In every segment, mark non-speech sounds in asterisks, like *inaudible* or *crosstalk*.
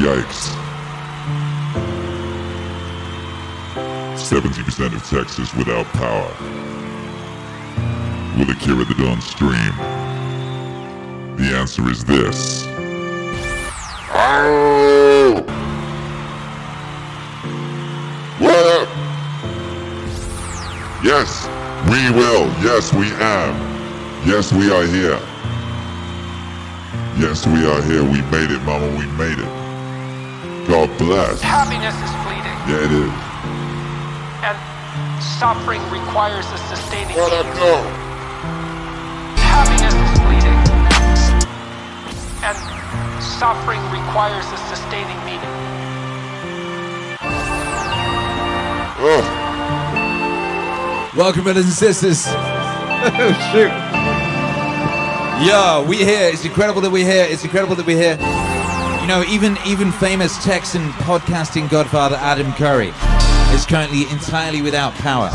yikes. 70% of Texas without power. Will Akira the Don stream? The answer is this. What? Yes, we will. Yes, we am. Yes, we are here. Yes, we are here. We made it, Mama. We made it. God bless. Happiness is fleeting, Yeah, it is. and suffering requires a sustaining What up, meaning. go? Happiness is fleeting, and suffering requires a sustaining meaning. Oh, Welcome, brothers and sisters. oh, *laughs* shoot. Yo, we here. It's incredible that we're here. It's incredible that we're here. You know, even even famous Texan podcasting godfather Adam Curry is currently entirely without power.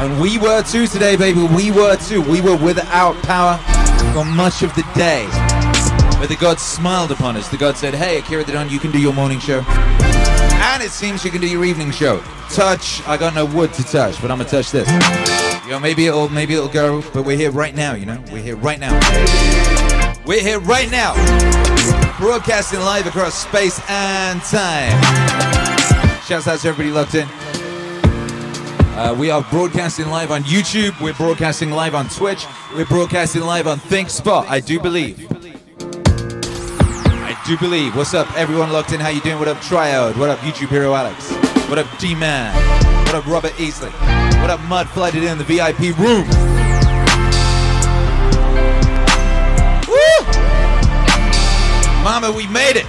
And we were too today, baby. We were too. We were without power for much of the day. But the God smiled upon us. The God said, Hey, Akira the Don, you can do your morning show. And it seems you can do your evening show. Touch. I got no wood to touch, but I'm gonna touch this. You know, maybe it'll maybe it'll go, but we're here right now, you know? We're here right now. We're here right now. Broadcasting live across space and time. Shouts out to everybody locked in. Uh, we are broadcasting live on YouTube. We're broadcasting live on Twitch. We're broadcasting live on ThinkSpot. I do believe. I do believe. What's up, everyone locked in? How you doing? What up, Triode? What up, YouTube hero Alex? What up, D-Man? What up, Robert Easley? What up, Mud flooded in the VIP room? We made it.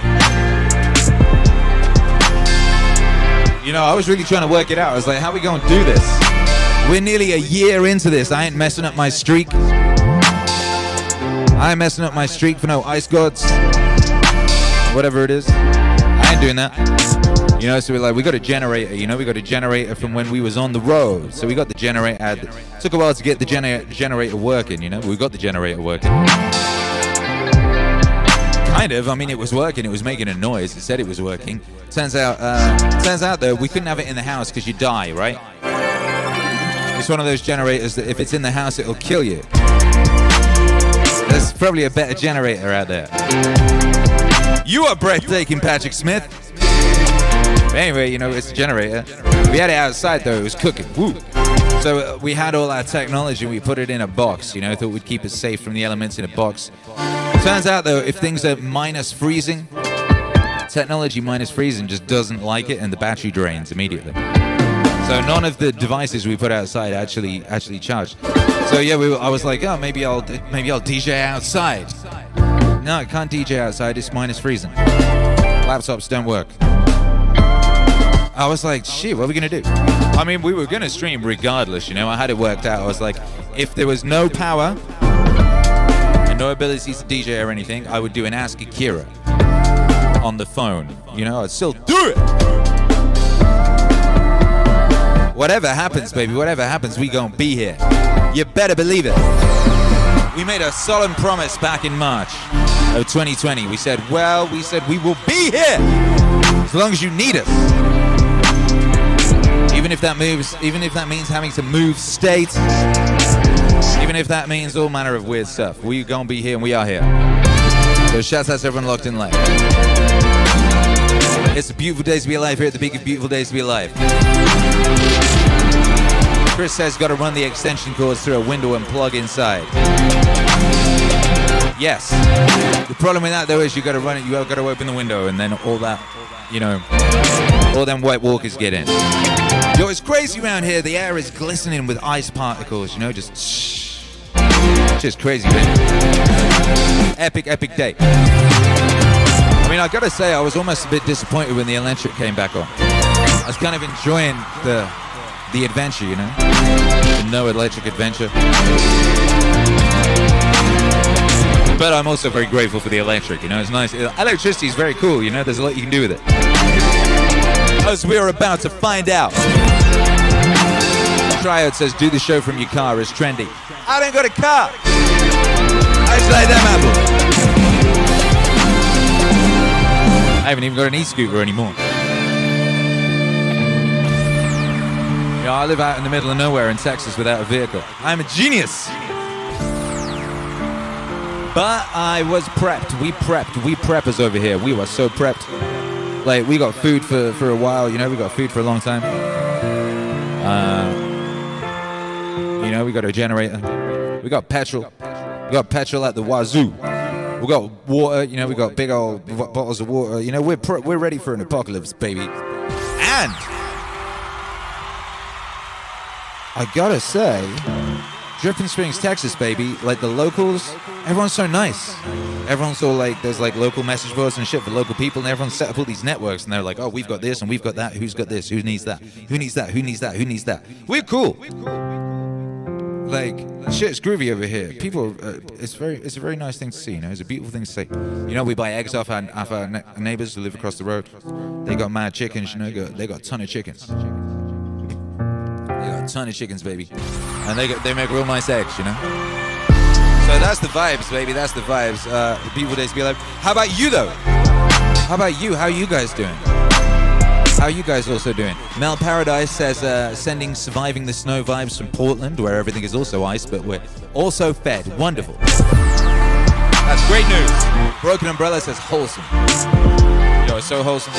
You know, I was really trying to work it out. I was like, how we gonna do this? We're nearly a year into this. I ain't messing up my streak. I ain't messing up my streak for no ice gods. Whatever it is. I ain't doing that. You know, so we're like, we got a generator, you know, we got a generator from when we was on the road. So we got the generator. It took a while to get the gener- generator working, you know, we got the generator working. Kind of. I mean, it was working. It was making a noise. It said it was working. Turns out, uh, turns out though, we couldn't have it in the house because you die, right? It's one of those generators that if it's in the house, it'll kill you. There's probably a better generator out there. You are breathtaking, Patrick Smith. Anyway, you know, it's a generator. We had it outside though, it was cooking. Woo. So uh, we had all our technology, we put it in a box, you know, thought we'd keep it safe from the elements in a box. Turns out though, if things are minus freezing, technology minus freezing just doesn't like it and the battery drains immediately. So none of the devices we put outside actually actually charged. So yeah, we I was like, oh, maybe I'll maybe I'll DJ outside. No, I can't DJ outside. It's minus freezing. Laptops don't work. I was like, shit, what are we gonna do? I mean, we were gonna stream regardless, you know. I had it worked out. I was like, if there was no power no abilities to DJ or anything, I would do an Ask Akira on the phone. You know, I'd still do it. Whatever happens, baby, whatever happens, we gonna be here. You better believe it. We made a solemn promise back in March of 2020. We said, well, we said we will be here as long as you need us. Even if that moves, even if that means having to move states, even if that means all manner of weird stuff, We're gonna be here and we are here. So shouts out to everyone locked in live. It's a beautiful day to be alive here at the Big Beautiful Days to be alive. Chris says got to run the extension cords through a window and plug inside. Yes. The problem with that though is you got to run it. You have got to open the window and then all that, you know, all them white walkers get in. Yo, it's crazy around here. The air is glistening with ice particles. You know, just shh. just crazy, man. Epic, epic day. I mean, I gotta say, I was almost a bit disappointed when the electric came back on. I was kind of enjoying the the adventure, you know, the no electric adventure. But I'm also very grateful for the electric. You know, it's nice. Electricity is very cool. You know, there's a lot you can do with it. As we're about to find out. Triode says, "Do the show from your car is trendy." I don't got a car. I just like them apples. I haven't even got an e-scooter anymore. Yeah, I live out in the middle of nowhere in Texas without a vehicle. I'm a genius. But I was prepped. We prepped. We preppers over here. We were so prepped. Like we got food for for a while. You know, we got food for a long time. Uh, you know, we got a generator. We got petrol. We got petrol at the wazoo. We got water. You know, we got big old bottles of water. You know, we're we're ready for an apocalypse, baby. And I gotta say, Dripping Springs, Texas, baby. Like the locals, everyone's so nice. Everyone's all like, there's like local message boards and shit for local people, and everyone's set up all these networks, and they're like, oh, we've got this and we've got that. Who's got this? Who needs that? Who needs that? Who needs that? Who needs that? We're cool. Like shit's groovy over here. People, uh, it's very, it's a very nice thing to see. You know, it's a beautiful thing to see. You know, we buy eggs off our, off our ne- neighbors who live across the road. They got mad chickens. You know, they got, they got a ton of chickens. They got a ton of chickens, baby, and they they make real nice eggs. You know. So that's the vibes, baby. That's the vibes. Uh, people days be alive. How about you though? How about you? How are you guys doing? How are you guys also doing? Mel Paradise says uh, sending surviving the snow vibes from Portland, where everything is also ice, but we're also fed. Wonderful. That's great news. Broken Umbrella says wholesome. Yo, it's so wholesome.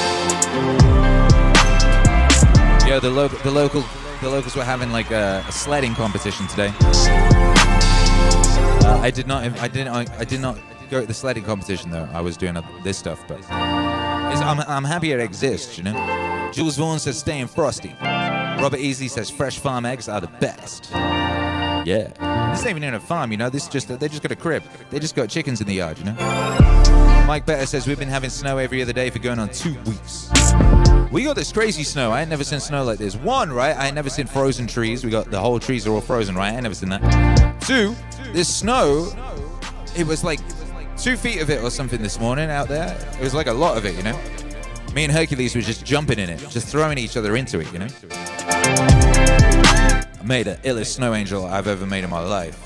Yo, the local, the local, the locals were having like a, a sledding competition today. Uh, I did not. I didn't. I, I did not go to the sledding competition though. I was doing this stuff, but I'm, I'm happy it exists. You know. Jules Vaughan says staying frosty. Robert Easy says fresh farm eggs are the best. Yeah. This ain't even in a farm, you know. This is just they just got a crib. They just got chickens in the yard, you know. Mike Better says we've been having snow every other day for going on two weeks. We got this crazy snow. I ain't never seen snow like this. One, right? I ain't never seen frozen trees. We got the whole trees are all frozen, right? I ain't never seen that. Two, this snow, it was like two feet of it or something this morning out there. It was like a lot of it, you know. Me and Hercules was just jumping in it, just throwing each other into it, you know. I made the illest snow angel I've ever made in my life.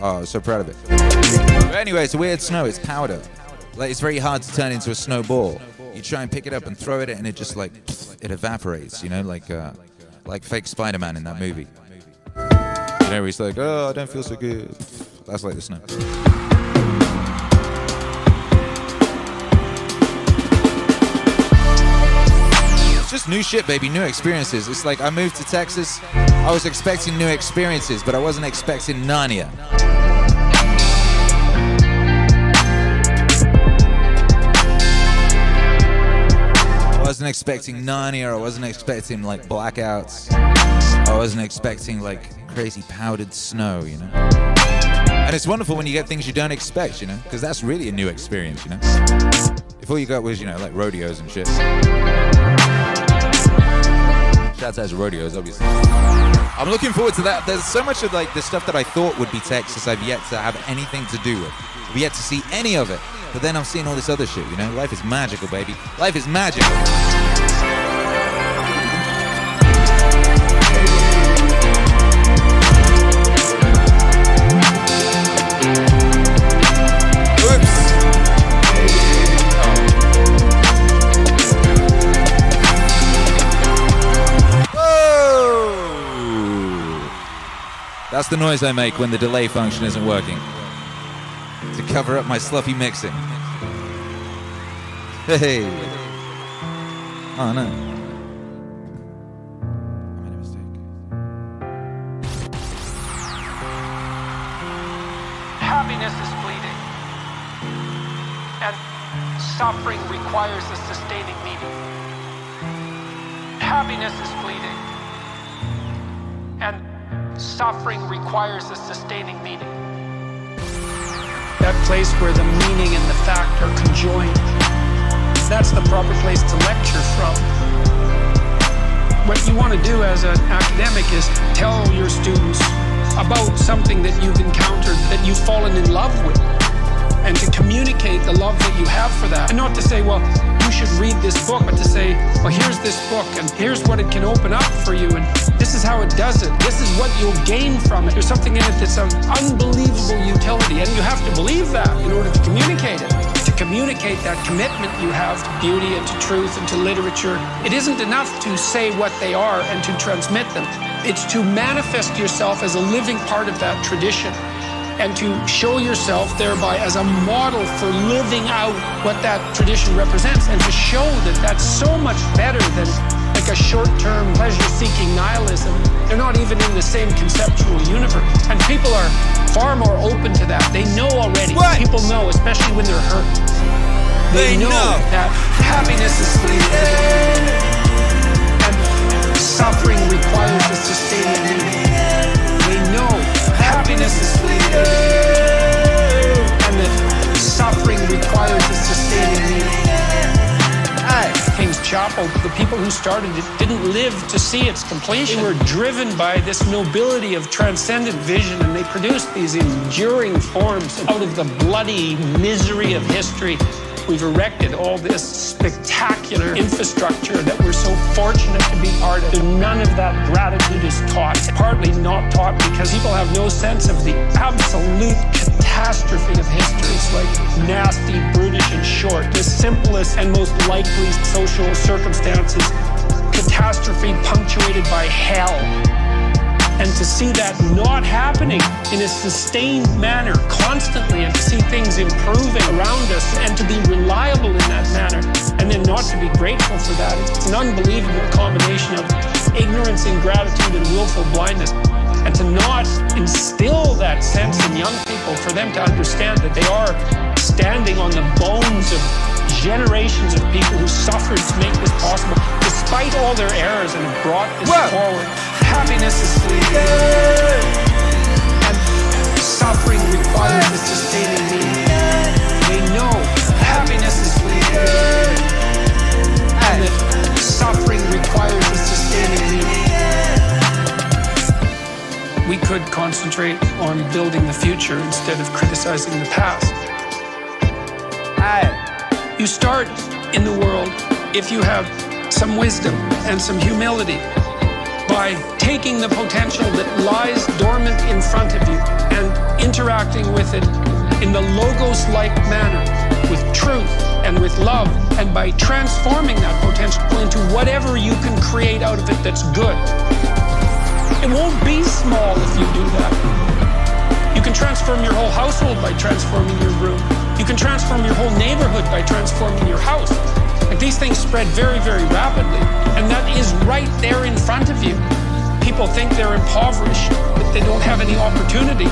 Oh, so proud of it. But anyway, it's weird snow. It's powder. Like it's very hard to turn into a snowball. You try and pick it up and throw it, and it just like *sniffs* it evaporates. You know, like uh, like fake Spider-Man in that movie. You know, he's like, "Oh, I don't feel so good." *sniffs* That's like the snow. It's just new shit, baby. New experiences. It's like I moved to Texas. I was expecting new experiences, but I wasn't expecting Narnia. Wasn't expecting Narnia. I wasn't expecting like blackouts. I wasn't expecting like crazy powdered snow, you know. And it's wonderful when you get things you don't expect, you know, because that's really a new experience, you know. If all you got was, you know, like rodeos and shit. Shouts out to rodeos, obviously. I'm looking forward to that. There's so much of like the stuff that I thought would be Texas I've yet to have anything to do with. I've yet to see any of it. But then I'm seeing all this other shit, you know? Life is magical, baby. Life is magical. That's the noise I make when the delay function isn't working. Cover up my sloppy mixing. Hey. Oh no. I made a mistake. Happiness is fleeting. And suffering requires a sustaining meaning. Happiness is fleeting. And suffering requires a sustaining meaning. That place where the meaning and the fact are conjoined. That's the proper place to lecture from. What you want to do as an academic is tell your students about something that you've encountered, that you've fallen in love with, and to communicate the love that you have for that. And not to say, well, you should read this book, but to say, well, here's this book, and here's what it can open up for you, and this is how it does it. This is what you'll gain from it. There's something in it that's of unbelievable utility, and you have to believe that in order to communicate it. To communicate that commitment you have to beauty and to truth and to literature, it isn't enough to say what they are and to transmit them. It's to manifest yourself as a living part of that tradition and to show yourself thereby as a model for living out what that tradition represents and to show that that's so much better than like a short-term pleasure-seeking nihilism. They're not even in the same conceptual universe. And people are far more open to that. They know already. What? People know, especially when they're hurt. They know. that happiness is fleeting and suffering requires The people who started it didn't live to see its completion. They were driven by this nobility of transcendent vision and they produced these enduring forms out of the bloody misery of history. We've erected all this spectacular infrastructure that we're so fortunate to be part of. And none of that gratitude is taught. Partly not taught because people have no sense of the absolute catastrophe of history. It's like nasty, brutish, and short. The simplest and most likely social circumstances. Catastrophe punctuated by hell. And to see that not happening in a sustained manner constantly and to see things improving around us and to be reliable in that manner and then not to be grateful for that. It's an unbelievable combination of ignorance, ingratitude, and willful blindness. And to not instill that sense in young people for them to understand that they are standing on the bones of generations of people who suffered to make this possible, despite all their errors, and have brought this Whoa. forward. Happiness is fleeting, and suffering requires a sustaining meaning. They know happiness is fleeting, and that suffering requires We could concentrate on building the future instead of criticizing the past. You start in the world if you have some wisdom and some humility by taking the potential that lies dormant in front of you and interacting with it in the logos like manner with truth and with love and by transforming that potential into whatever you can create out of it that's good. It won't be small if you do that. You can transform your whole household by transforming your room. You can transform your whole neighborhood by transforming your house. Like these things spread very, very rapidly, and that is right there in front of you. People think they're impoverished, that they don't have any opportunity,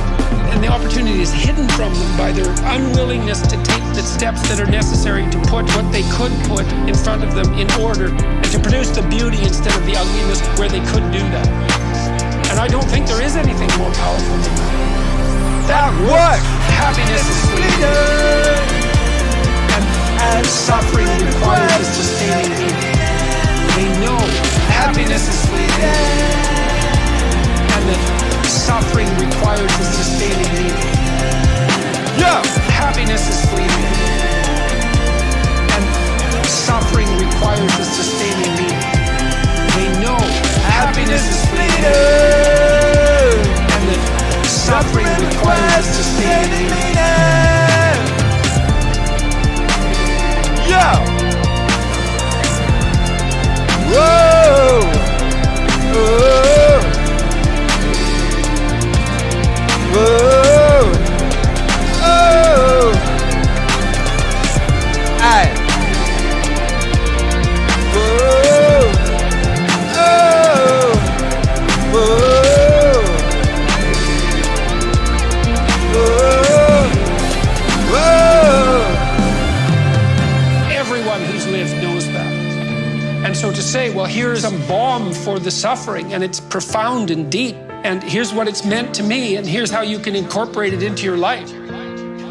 and the opportunity is hidden from them by their unwillingness to take the steps that are necessary to put what they could put in front of them in order and to produce the beauty instead of the ugliness where they could do that. And I don't think there is anything more powerful than that. That What? Happiness is fleeting, and as suffering requires sustaining meaning. They know happiness is fleeting, and that suffering requires a sustaining meaning. Yeah. Happiness is fleeting, and suffering requires a sustaining meaning. Happiness is fleeting, and that suffering requires a sustaining meaning. Yeah. Whoa. Whoa. Whoa. Say, well, here's some balm for the suffering, and it's profound and deep, and here's what it's meant to me, and here's how you can incorporate it into your life.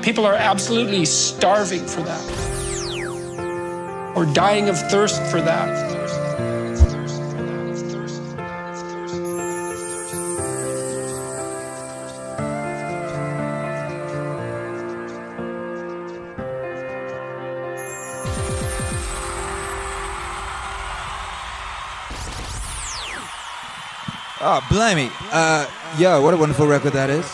People are absolutely starving for that, or dying of thirst for that. Oh, blimey. Uh, yo, what a wonderful record that is.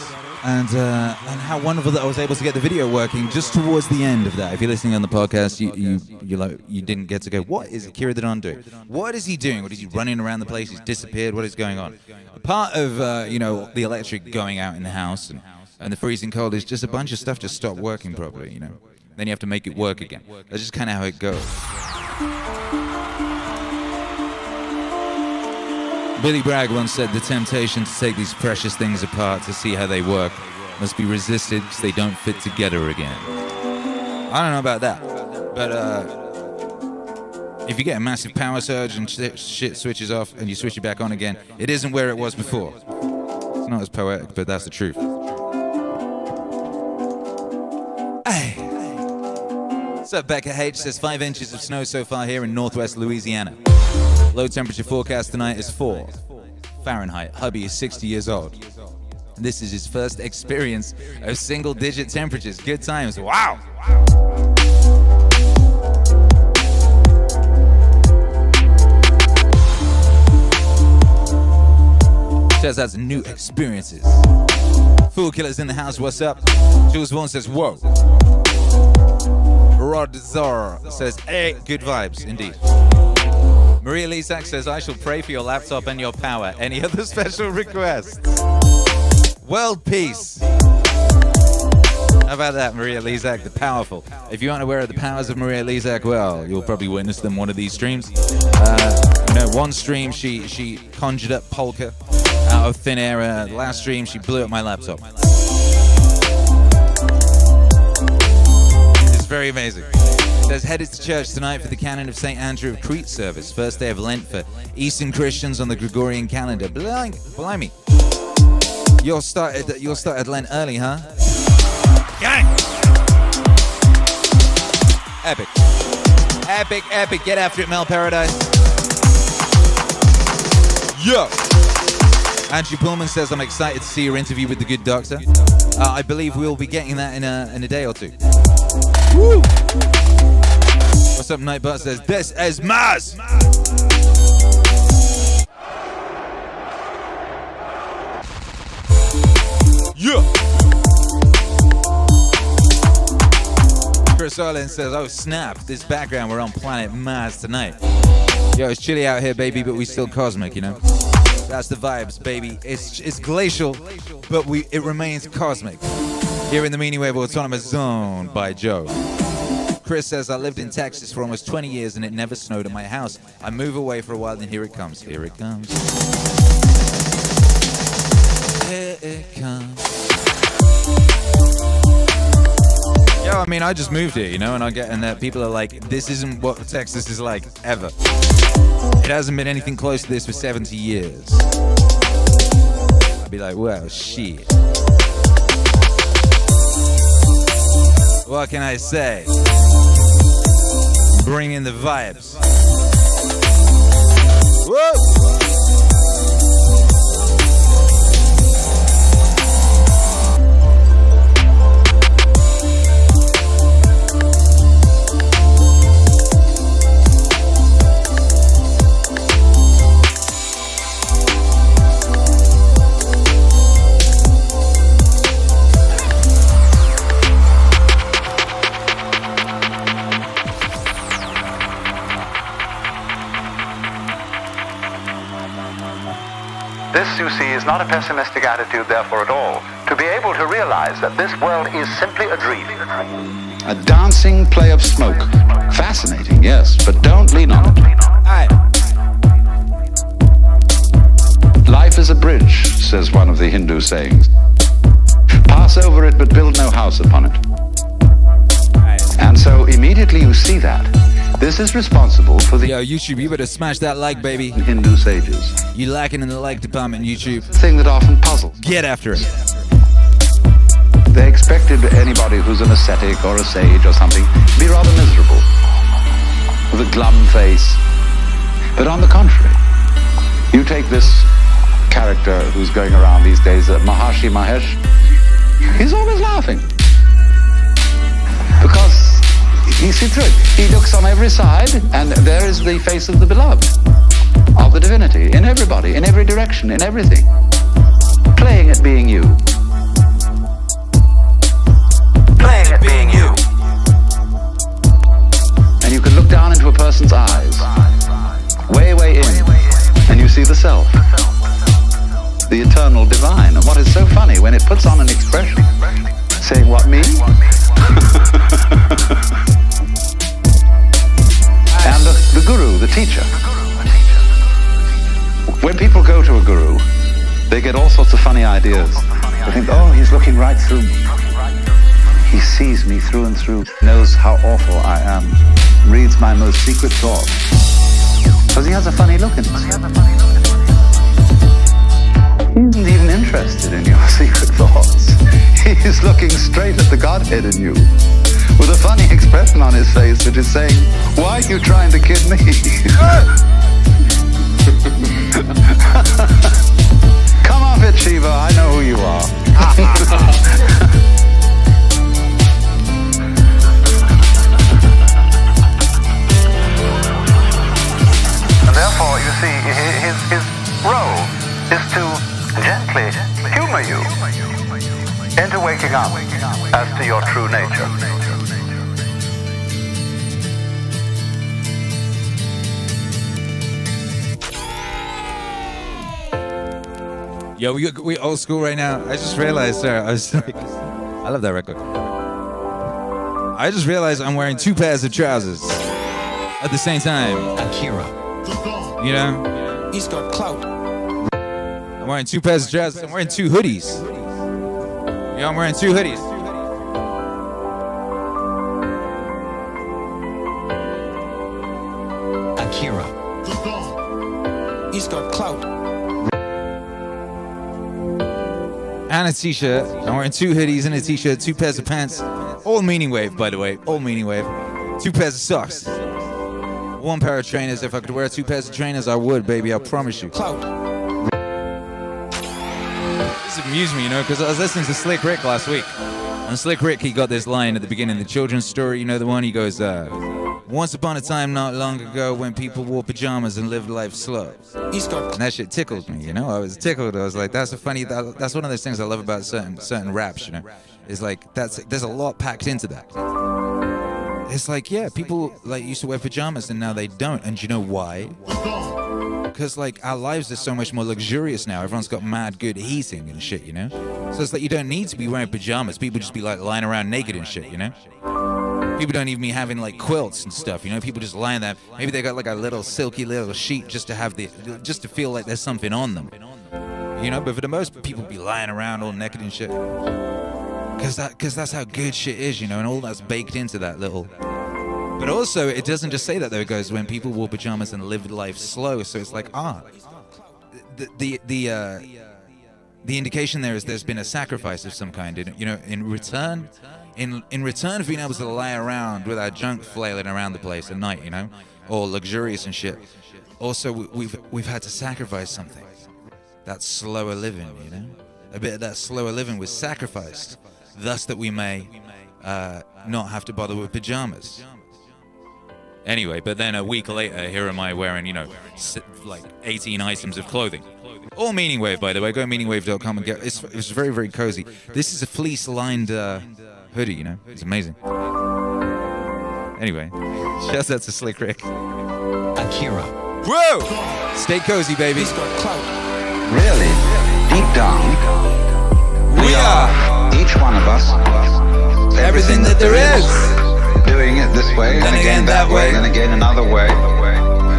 And uh, and how wonderful that I was able to get the video working just towards the end of that. If you're listening on the podcast, you you you like you didn't get to go. What is Akira Don doing? What is he doing? What is he running around the place? He's disappeared. What is going on? Part of uh, you know the electric going out in the house and and the freezing cold is just a bunch of stuff just stopped working properly. You know, then you have to make it work again. That's just kind of how it goes. Billy Bragg once said the temptation to take these precious things apart to see how they work must be resisted because they don't fit together again. I don't know about that, but uh, if you get a massive power surge and sh- shit switches off and you switch it back on again, it isn't where it was before. It's not as poetic, but that's the truth. Hey. What's up, Becca H? Says five inches of snow so far here in northwest Louisiana. Low temperature forecast tonight is 4 Fahrenheit. Hubby is 60 years old. This is his first experience of single digit temperatures. Good times. Wow. Says that's new experiences. Fool Killers in the house, what's up? Jules Vaughn says, whoa. Rod Zor says, hey, good vibes, indeed. Maria Lisak says, I shall pray for your laptop and your power. Any other *laughs* special requests? World peace. How about that, Maria Lizak, the powerful? If you aren't aware of the powers of Maria Lizak, well, you'll probably witness them one of these streams. Uh, you know, one stream she she conjured up polka out of thin air. Uh, last stream she blew up my laptop. It's very amazing. Says headed to church tonight for the Canon of St. Andrew of Crete service, first day of Lent for Eastern Christians on the Gregorian calendar. Blimey, blimey. You're started. You're started Lent early, huh? Gang. Epic. Epic, epic. Get after it, Mel Paradise. Yo. Andrew Pullman says, I'm excited to see your interview with the good doctor. Uh, I believe we'll be getting that in a, in a day or two. Woo! What's up, Nightbot says, This is Maz! Yeah! Chris Arlen says, Oh snap, this background, we're on planet Mars tonight. Yo, it's chilly out here, baby, but we still cosmic, you know? That's the vibes, baby. It's it's glacial, but we it remains cosmic. Here in the Meaning Wave Autonomous Zone by Joe. Chris says, I lived in Texas for almost 20 years and it never snowed at my house. I move away for a while and here it comes. Here it comes. Here it comes. Yo, I mean, I just moved here, you know, and I get, and that people are like, this isn't what Texas is like ever. It hasn't been anything close to this for 70 years. I'd be like, well, shit. What can I say? Bring in the vibes. Whoa! Not a pessimistic attitude, therefore, at all. To be able to realize that this world is simply a dream. A dancing play of smoke. Fascinating, yes, but don't lean on it. Alright. Life is a bridge, says one of the Hindu sayings. Pass over it, but build no house upon it. And so immediately you see that. This is responsible for the Yo, YouTube, you better smash that like, baby. Hindu sages. You lacking in the like department, YouTube. Thing that often puzzles. Get after it. They expected anybody who's an ascetic or a sage or something to be rather miserable, with a glum face. But on the contrary, you take this character who's going around these days, uh, Maharishi Mahesh, he's always laughing. He sees through it. He looks on every side, and there is the face of the beloved. of the divinity in everybody, in every direction, in everything. Playing at being you. Playing at being you. And you can look down into a person's eyes, way, way in, and you see the self, the eternal divine. And what is so funny, when it puts on an expression, saying, What, me? *laughs* the guru, the teacher. When people go to a guru, they get all sorts of funny ideas. They think, oh, he's looking right through me. He sees me through and through, knows how awful I am, reads my most secret thoughts. Because he has a funny look in his He isn't even interested in your *laughs* secret thoughts. He's looking straight at the Godhead in you with a funny expression on his face which is saying, Why are you trying to kid me? *laughs* Come off it, Shiva. I know who you are. *laughs* And therefore, you see, his, his role is to gently humor you into waking up as to your true nature. Yo, we, we old school right now. I just realized, sir, I was like, I love that record. I just realized I'm wearing two pairs of trousers at the same time. Akira. You know, He's got clout. I'm wearing two pairs of trousers. I'm wearing two hoodies. Yeah, I'm wearing two hoodies. A t-shirt. I'm wearing two hoodies and a t-shirt, two pairs of pants. All meaning wave, by the way. All meaning wave. Two pairs of socks. One pair of trainers. If I could wear two pairs of trainers, I would, baby. I promise you. Clout. This amused me, you know, because I was listening to Slick Rick last week. And Slick Rick, he got this line at the beginning of the children's story. You know the one? He goes, uh, Once upon a time, not long ago, when people wore pajamas and lived life slow. And that shit tickled me, you know? I was tickled. I was like, that's a funny, that, that's one of those things I love about certain certain raps, you know? It's like, that's there's a lot packed into that. It's like, yeah, people like used to wear pajamas and now they don't. And do you know why? Because like our lives are so much more luxurious now. Everyone's got mad good heating and shit, you know? So it's like you don't need to be wearing pajamas. People just be like lying around naked and shit, you know? People don't even be having like quilts and stuff, you know. People just lying there. Maybe they got like a little silky little sheet just to have the, just to feel like there's something on them, you know. But for the most, people be lying around all naked and shit. Cause that, cause that's how good shit is, you know, and all that's baked into that little. But also, it doesn't just say that though. It goes when people wore pajamas and lived life slow. So it's like ah, the the the uh, the indication there is there's been a sacrifice of some kind. In, you know, in return, in in return for being able to lay around with our junk flailing around the place at night, you know, or luxurious and shit. Also, we- we've we've had to sacrifice something. That slower living, you know, a bit of that slower living was sacrificed, thus that we may uh, not have to bother with pajamas. Anyway, but then a week later, here am I wearing, you know, like 18 items of clothing. All Meaning Wave, by the way. Go meaningwave.com and get it's, it's very, very cozy. This is a fleece lined uh, hoodie, you know? It's amazing. Anyway, *laughs* shouts out to Slick Rick. Akira. Whoa! Stay cozy, baby. He's got clout. Really, deep down, We are each one of us, everything that there is. doing it this way, Then again that way. then again another way,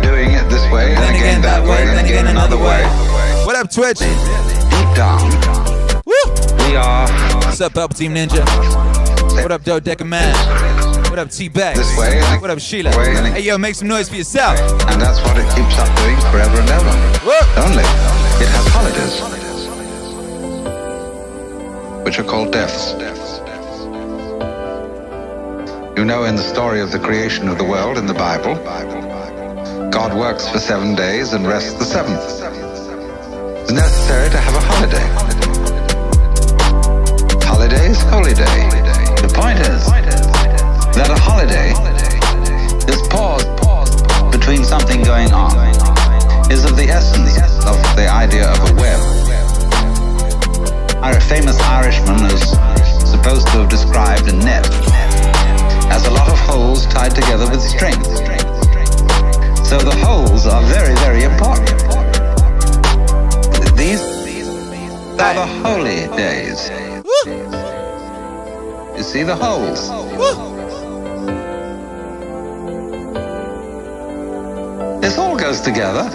doing it this way, Then again that way, then again another way. What up, Twitch? Deep down, Woo! we are What's up, Purple Team Ninja? What up, Dodeca Man? What up, way. What up, Sheila? Hey, yo, make some noise for yourself. and that's what it keeps up doing forever and ever. Whoa! Only, it has holidays, which are called deaths. You know, in the story of the creation of the world in the Bible, God works for seven days and rests the seventh. It's necessary to have a holiday. Holidays, holy day point is that a holiday is pause between something going on, is of the essence of the idea of a web. A famous Irishman is supposed to have described a net as a lot of holes tied together with string. So the holes are very, very important. These are the holy days. You see the holes. This all goes together. *laughs*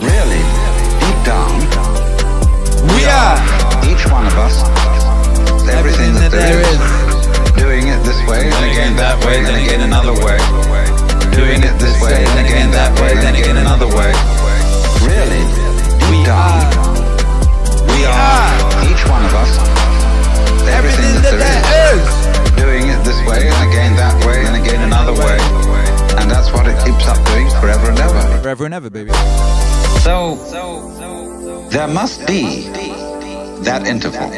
really, deep down, We are each one of us, everything that there is, doing it this way and again that way, then again another way. Doing it this way and again that way, then again another way. Really, deep down, we are each one of us, everything that there is, doing it this way and again that way, and again another way. And that's what it keeps up doing forever and ever. forever and ever, baby. So, there must be that interval.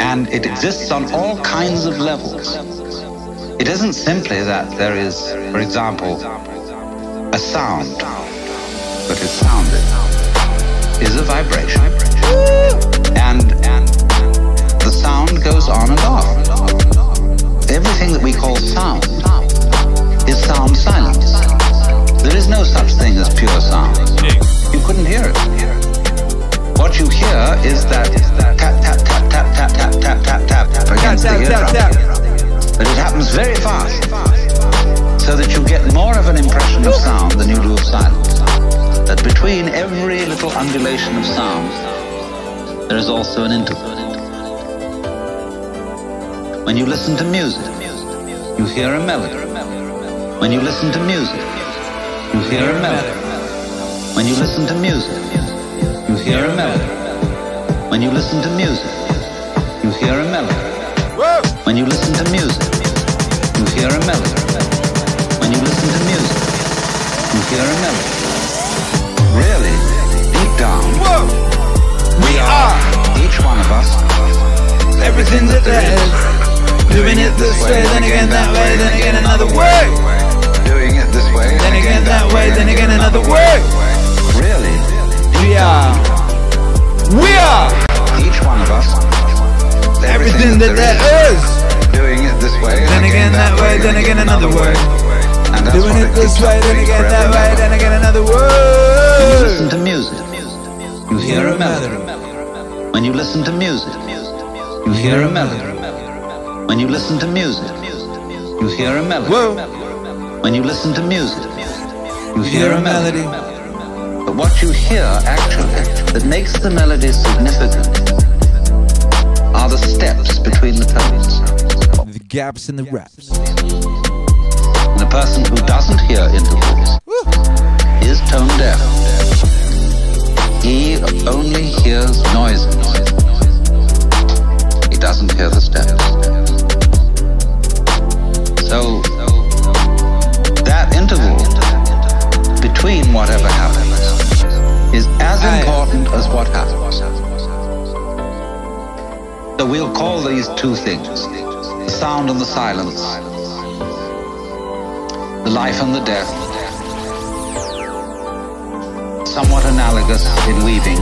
And it exists on all kinds of levels. It isn't simply that there is, for example, a sound that is sounded is a vibration. Goes on and off. Everything that we call sound is sound silence. There is no such thing as pure sound. You couldn't hear it. What you hear is that tap tap tap tap tap tap tap tap tap against the eardrum. But it happens very fast, so that you get more of an impression of sound than you do of silence. That between every little undulation of sound, there is also an interval. When you listen to music, you hear a melody. When you listen to music, you hear a melody. When you listen to music, you hear a melody. When you listen to music, you hear a melody. When you listen to music, you hear a melody. When you listen to music, you hear a melody. Really, deep down, we are, each one of us, everything that there is. Doing it this way, then again that way, then again another way. Doing it this way, Then again that way, then again another way. Really, We are. We are each one of us, everything that there is. Doing it this way, Then again that way, then again another way. And Doing it this way, then again that way, then again another When you listen to music, you hear a melody. When you listen to music, you hear a melody. When you listen to music, you hear a melody. Whoa. When you listen to music, you Hear a melody. But what you hear actually that makes the melody significant are the steps between the tones. The gaps in the raps. And a person who doesn't hear intervals is tone deaf. He only hears noises. He doesn't hear the steps. So that interval between whatever happens is as important as what happens. So we'll call these two things the sound and the silence, the life and the death, somewhat analogous in weaving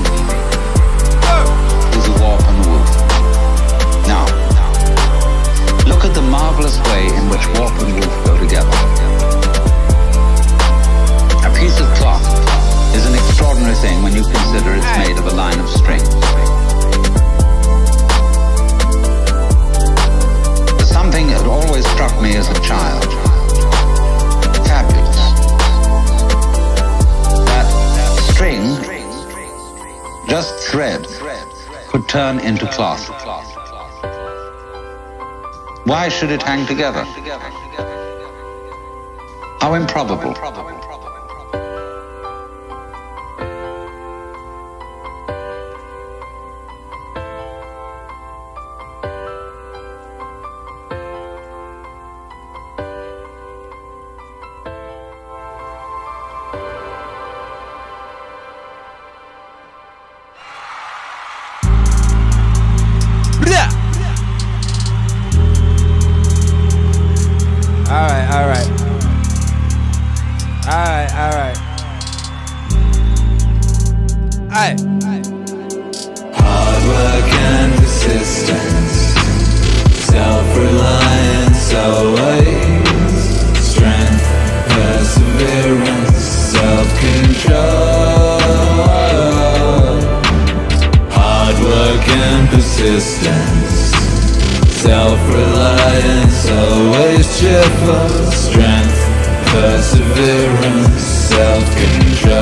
to the warp and the woof. The marvelous way in which warp and woof go together. A piece of cloth is an extraordinary thing when you consider it's made of a line of string. Something that always struck me as a child. Fabulous. That string, just thread, could turn into cloth. Why should it hang together? How improbable. Self-reliance, always cheerful. Strength, perseverance, self-control.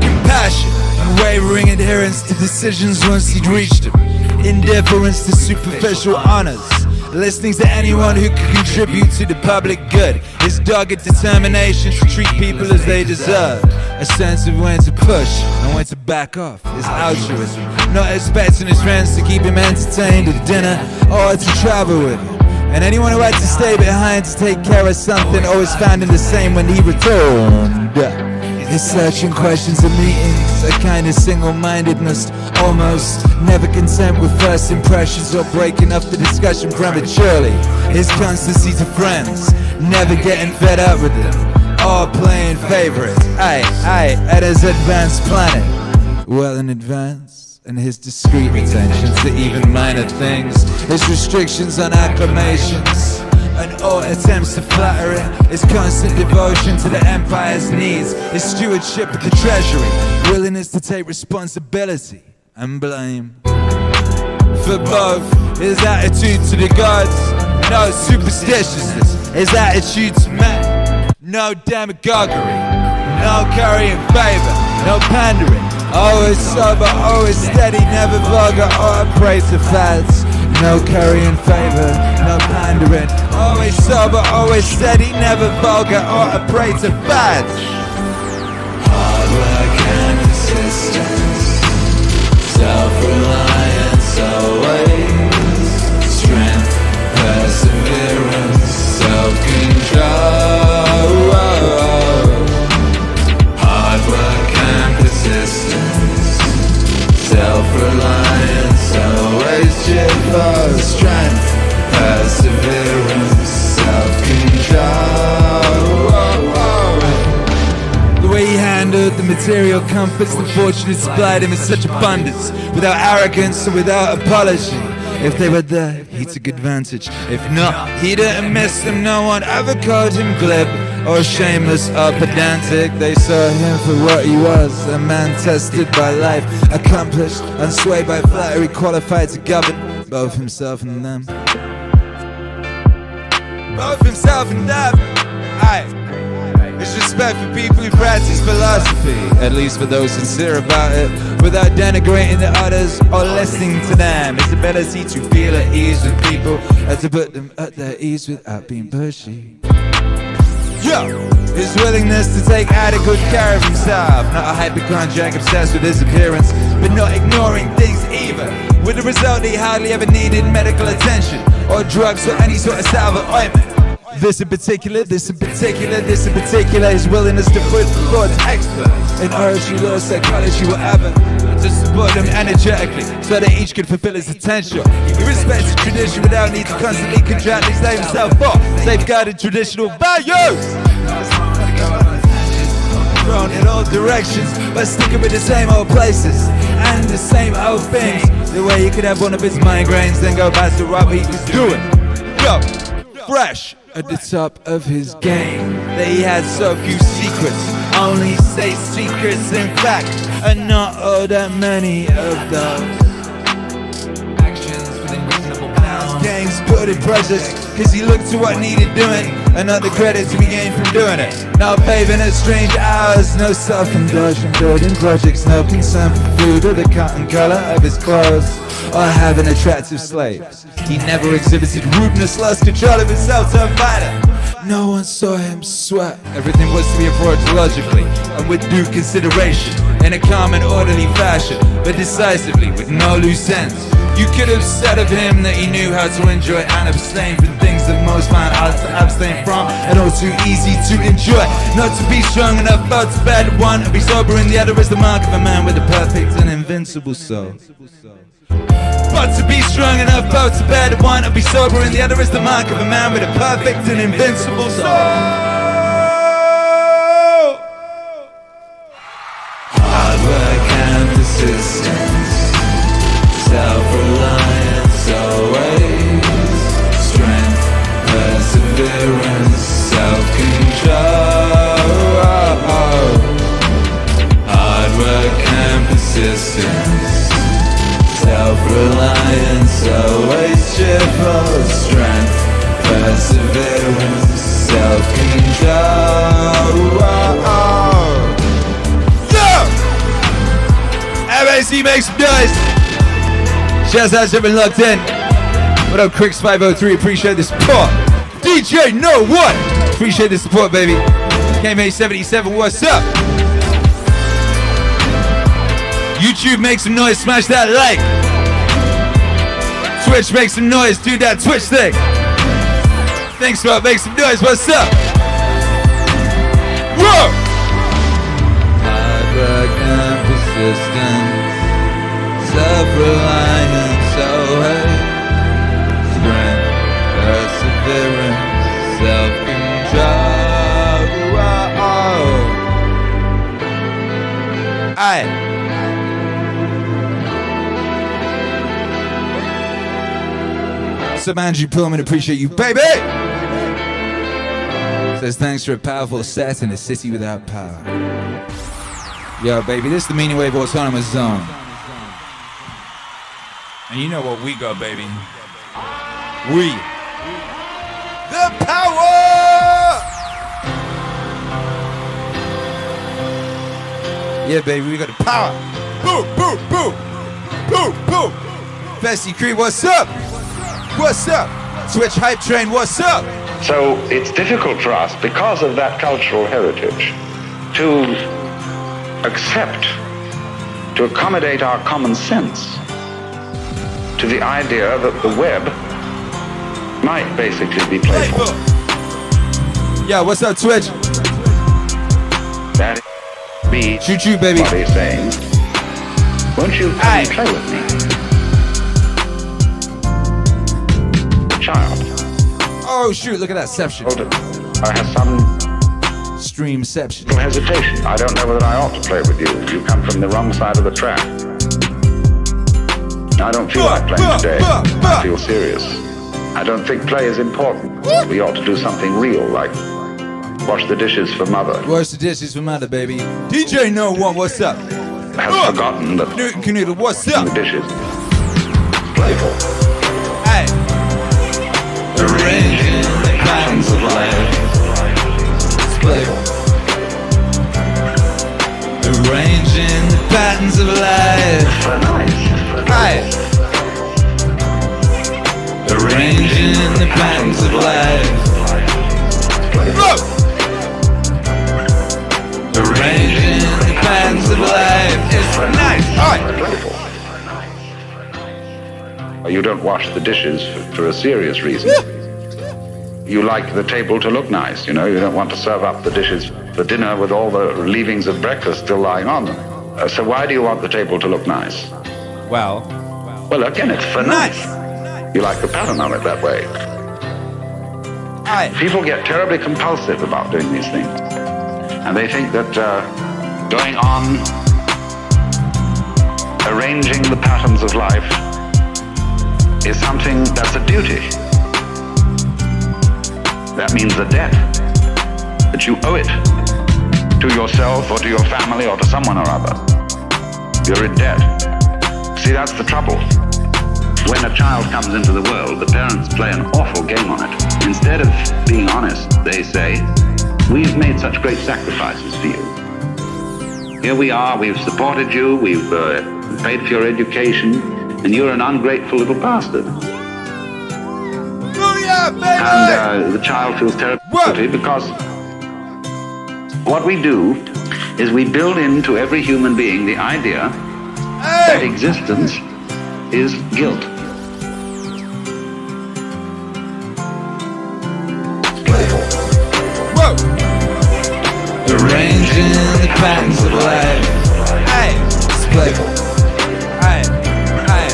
Compassion, unwavering adherence to decisions once he'd reached them. Indifference to superficial honors. Listening to anyone who could contribute to the public good. His dogged determination to treat people as they deserve. A sense of when to push and when to back off. His altruism. Not expecting his friends to keep him entertained at dinner or to travel with him. And anyone who had to stay behind to take care of something always found him the same when he returned. His searching questions and meetings, a kind of single-mindedness, almost never content with first impressions or breaking up the discussion prematurely. His constancy to friends, never getting fed up with them, all playing favorites. Aye, aye, at his advanced planet, well in advance. And his discreet attention to even minor things, his restrictions on acclamations, and all attempts to flatter it, his constant devotion to the empire's needs, his stewardship of the treasury, willingness to take responsibility and blame. For both, his attitude to the gods, no superstitiousness, his attitude to men, no demagoguery, no carrying favor, no pandering, always sober, always steady, never vulgar or a prey to fads. No carrying favor, no pandering. Always sober, always steady, never vulgar or a prey to fads. Hard work and persistence, self-reliance always, strength, perseverance, self-control. Hard work and persistence, self-reliance cheerful, strength, perseverance, self-control. The way he handled the material comforts the fortune supplied him in such abundance, without arrogance and without apology. If they were there, he took advantage. If not, he didn't miss them. No one ever called him glib or shameless or pedantic. They saw him for what he was a man tested by life, accomplished, unswayed by flattery, qualified to govern both himself and them. Both himself and them. Aye. His respect for people who practice philosophy, at least for those sincere about it, without denigrating the others or listening to them. His ability to feel at ease with people and to put them at their ease without being pushy. Yeah. His willingness to take adequate care of himself, not a hypochondriac obsessed with his appearance, but not ignoring things either. With the result he hardly ever needed medical attention or drugs or any sort of salve ointment. This in particular, this in particular, this in particular, his willingness to put forward experts in artistry, law, psychology, whatever, to support them energetically so that each can fulfill his potential. He respects the tradition without need to constantly contract and slave himself for safeguarding traditional values. Thrown in all directions, but sticking with the same old places and the same old things. The way he could have one of his migraines, then go back to what he was doing. Yo, fresh at the top of his game. That he had so few secrets, only say secrets. In fact, and not all that many of those. Actions within reasonable put in pressures, cause he looked to what needed doing, and not the credit to be gained from doing it. No paving at strange hours, no self-indulgent building projects, no concern for food or the cut and color of his clothes, or having attractive slaves. He never exhibited rudeness, lost control of himself to a fighter. No one saw him sweat. Everything was to be approached logically and with due consideration, in a calm and orderly fashion, but decisively with no loose ends. You could have said of him that he knew how to enjoy and abstain from things that most find hard to abstain from, and all too easy to enjoy. Not to be strong enough, but to bed one and be sober, and the other is the mark of a man with a perfect and invincible soul. But to be strong enough, both to the one and be sober, and the other is the mark of a man with a perfect and invincible soul. Hard work and persistence, self-reliance persistence, self-reliance, always cheerful strength, perseverance, self-control. Yeah! MAC makes noise. Shouts out to everyone locked in. What up, Cricks 503? Appreciate the support. DJ No One. Appreciate the support, baby. KMA77, what's up? YouTube, make some noise, smash that like. Twitch, make some noise, do that Twitch thing. Thanks, bro, make some noise, what's up? Whoa! Hard work persistence, self-reliance, strength, perseverance, self-control. Aye. What's up, Andrew Pullman? Appreciate you, baby. Says thanks for a powerful set in a city without power. Yo, baby, this is the meaning wave autonomous zone. And you know what we got, baby. We. The power! Yeah, baby, we got the power. Boom, boom, boom. Boo, boo. Bessie Creed, what's up? What's up? Twitch Hype Train, what's up? So it's difficult for us, because of that cultural heritage, to accept, to accommodate our common sense to the idea that the web might basically be playful. Yeah, what's up, Twitch? That be Shoot you, baby. what he's saying. Won't you come and play with me? Child. Oh, shoot, look at that seption. I have some Streamception. hesitation. I don't know whether I ought to play with you. You come from the wrong side of the track. I don't feel like playing today. I feel serious. I don't think play is important. We ought to do something real, like wash the dishes for mother. Wash the dishes for mother, baby. DJ No One, what's up? Has forgotten that Newton Canoodle, what's up? the dishes playful. Hey. Arranging the patterns of life. Arranging the patterns of life. Arranging the patterns of life. Arranging the patterns of life. It's nice. Alright. You don't wash the dishes for, for a serious reason. You like the table to look nice, you know. You don't want to serve up the dishes for dinner with all the leavings of breakfast still lying on them. Uh, so why do you want the table to look nice? Well, Well, again, it's for nice. You like the pattern on it that way. Aye. People get terribly compulsive about doing these things. And they think that uh, going on arranging the patterns of life is something that's a duty. That means a debt. That you owe it to yourself or to your family or to someone or other. You're in debt. See, that's the trouble. When a child comes into the world, the parents play an awful game on it. Instead of being honest, they say, We've made such great sacrifices for you. Here we are, we've supported you, we've uh, paid for your education, and you're an ungrateful little bastard. Booyah! And uh, the child feels terribly guilty because what we do is we build into every human being the idea that existence is guilt. Whoa! Arranging the patterns of life. Hey, it's playful. Hey, hey.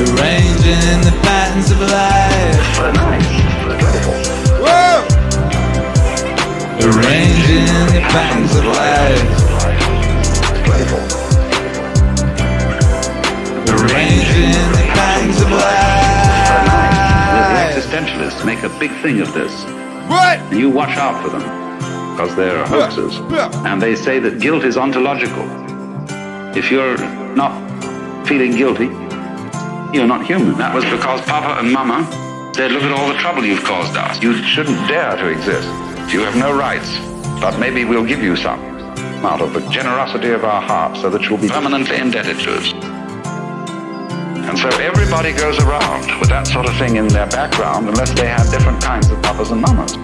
Arranging the patterns of life. Whoa! Arranging the patterns of life. Arranging the patterns of life. The existentialists make a big thing of this. What? And you watch out for them because they're hoaxes. And they say that guilt is ontological. If you're not feeling guilty, you're not human. That was because Papa and Mama said, look at all the trouble you've caused us. You shouldn't dare to exist. You have no rights, but maybe we'll give you some out of the generosity of our hearts so that you'll be permanently indebted to us. And so everybody goes around with that sort of thing in their background unless they have different kinds of papas and mamas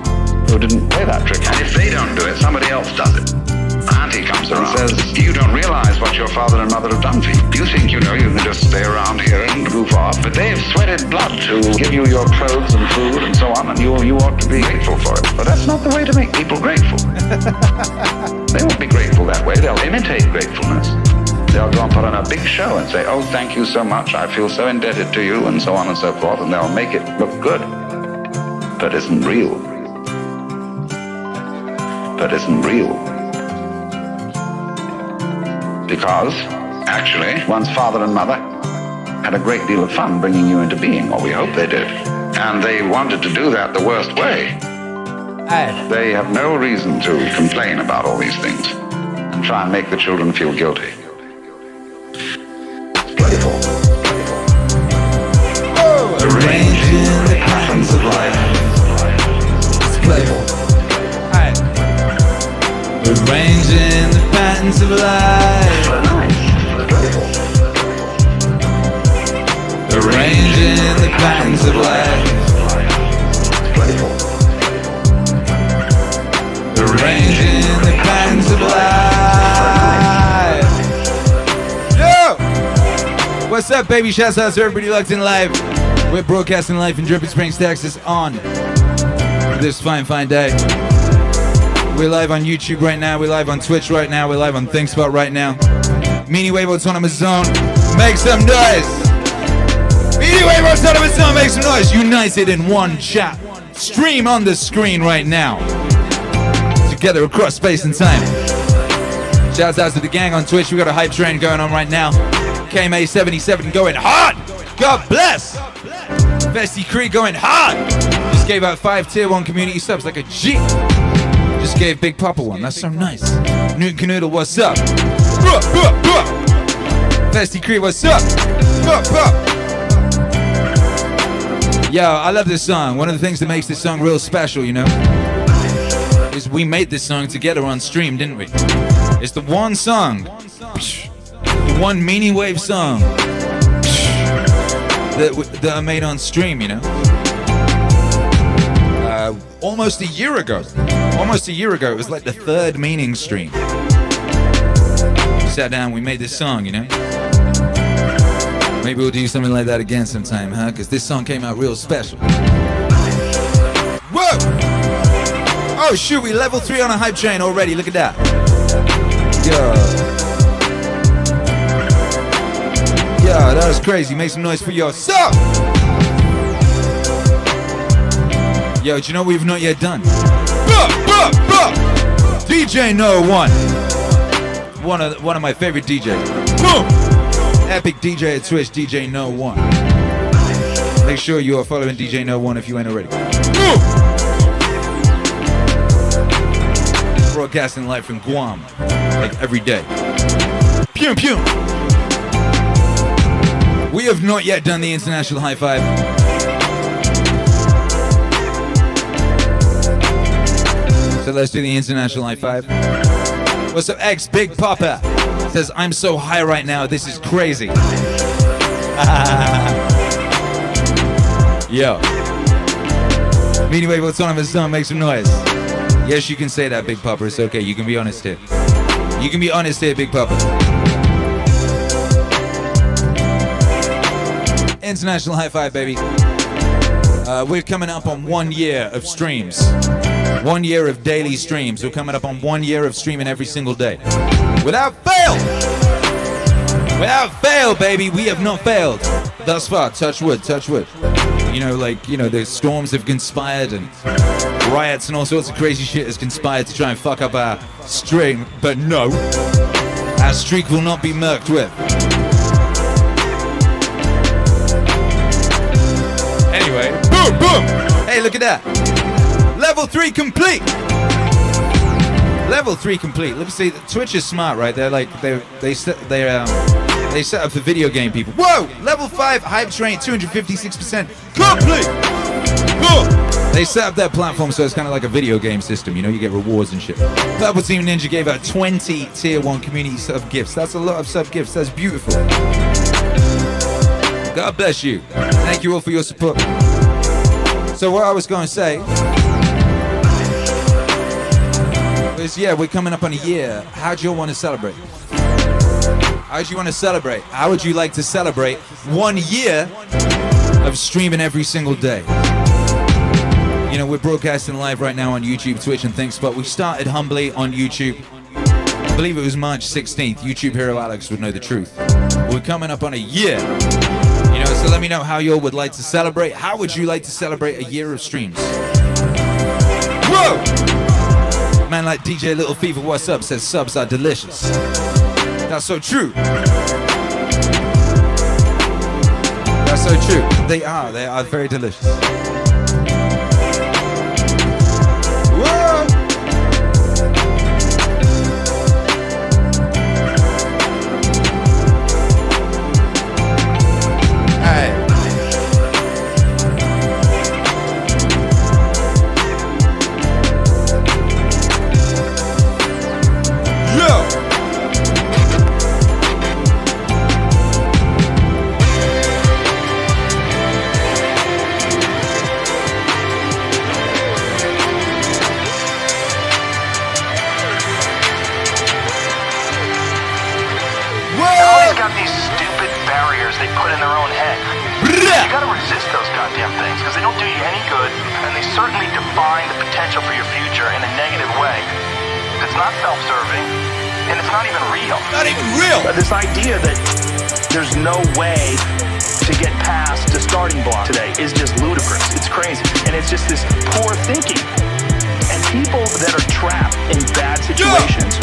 who didn't play that trick. And if they don't do it, somebody else does it. Auntie comes around and says, you don't realize what your father and mother have done for you. You think, you know, you can just stay around here and goof off, but they've sweated blood to give you your clothes and food and so on, and you, you ought to be grateful for it. But that's not the way to make people grateful. *laughs* they won't be grateful that way. They'll imitate gratefulness. They'll go and put on a big show and say, oh, thank you so much. I feel so indebted to you, and so on and so forth, and they'll make it look good. But isn't real. But isn't real. Because, actually, one's father and mother had a great deal of fun bringing you into being, or we hope they did. And they wanted to do that the worst way. They have no reason to complain about all these things and try and make the children feel guilty. It's playful. Arranging the patterns of life. It's playful. Alright. Arranging the of life. Arranging the patterns of life. Arranging the patterns of life. Yo! What's up, baby? Shouts out to everybody locked in live. We're broadcasting live in Dripping Springs, Texas on this fine, fine day. We're live on YouTube right now. We're live on Twitch right now. We're live on ThinkSpot right now. Meaning Wave Autonomous Zone, make some noise. Meaning Wave Autonomous Zone, make some noise. United in one chat. Stream on the screen right now. Together across space and time. Shouts out to the gang on Twitch. We got a hype train going on right now. KMA77 going hard. God bless. Festy Creek going hard. Just gave out five tier one community subs like a G. Just gave Big Papa one. That's so nice. Newton Canoodle, what's up? Festy Creek, what's up? Yo, I love this song. One of the things that makes this song real special, you know, is we made this song together on stream, didn't we? It's the one song, the one meaning wave song that, that I made on stream, you know. Uh, almost a year ago. Almost a year ago. It was like the third meaning stream. We sat down, we made this song, you know. Maybe we'll do something like that again sometime, huh? Because this song came out real special. Whoa! Oh shoot, we level three on a hype train already. Look at that. Yeah. Yeah, that was crazy. Make some noise for yourself. Yo, do you know what we've not yet done? DJ No One. One of one of my favorite DJs. Boom. Epic DJ at Twitch, DJ No One. Make sure you are following DJ No One if you ain't already. Boom. Broadcasting live from Guam, like every day. Pew pew. We have not yet done the international high five. So let's do the international high five. What's up, X Big Papa? Says, I'm so high right now, this is crazy. *laughs* Yo. Meaning Wave Autonomous Zone, make some noise. Yes, you can say that, Big Papa. It's okay. You can be honest here. You can be honest here, Big Papa. International high five, baby. Uh, we're coming up on one year of streams. One year of daily streams. We're coming up on one year of streaming every single day. Without fail! Without fail, baby! We have not failed. Thus far, touch wood, touch wood. You know, like, you know, the storms have conspired and riots and all sorts of crazy shit has conspired to try and fuck up our stream. But no, our streak will not be murked with. Anyway, boom, boom! Hey, look at that. Level 3 complete! Level three complete. Let me see. Twitch is smart, right? They're like they they set they um they set up for video game people. Whoa! Level five hype train, 256 percent complete. Whoa! They set up that platform so it's kind of like a video game system. You know, you get rewards and shit. Purple Team Ninja gave out 20 tier one community sub gifts. That's a lot of sub gifts. That's beautiful. God bless you. Thank you all for your support. So what I was going to say is, yeah, we're coming up on a year. How do you want to celebrate? How do you want to celebrate? How would you like to celebrate one year of streaming every single day? You know, we're broadcasting live right now on YouTube, Twitch, and things, but We started humbly on YouTube. I believe it was March 16th. YouTube hero Alex would know the truth. We're coming up on a year. You know, so let me know how you all would like to celebrate. How would you like to celebrate a year of streams? Whoa! Man like DJ Little Fever, what's up? Says subs are delicious. That's so true. That's so true. They are. They are very delicious. This idea that there's no way to get past the starting block today is just ludicrous. It's crazy. And it's just this poor thinking. And people that are trapped in bad situations,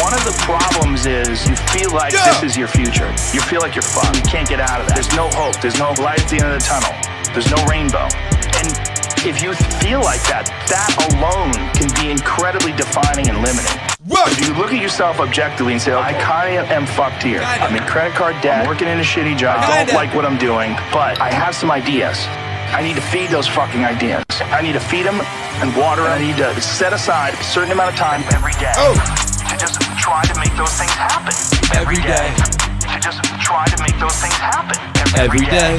one of the problems is you feel like Yeah. this is your future. You feel like you're fucked. You can't get out of that. There's no hope. There's no light at the end of the tunnel. There's no rainbow. And if you feel like that, that alone can be incredibly defining and limiting. Whoa! You look at yourself objectively and say, I kind of am fucked here. Kinda. I'm in credit card debt. I'm working in a shitty job. I don't like what I'm doing, but I have some ideas. I need to feed those fucking ideas. I need to feed them and water. I need to set aside a certain amount of time every day Oh. to just try to make those things happen. Every day. To just try to make those things happen. Every day.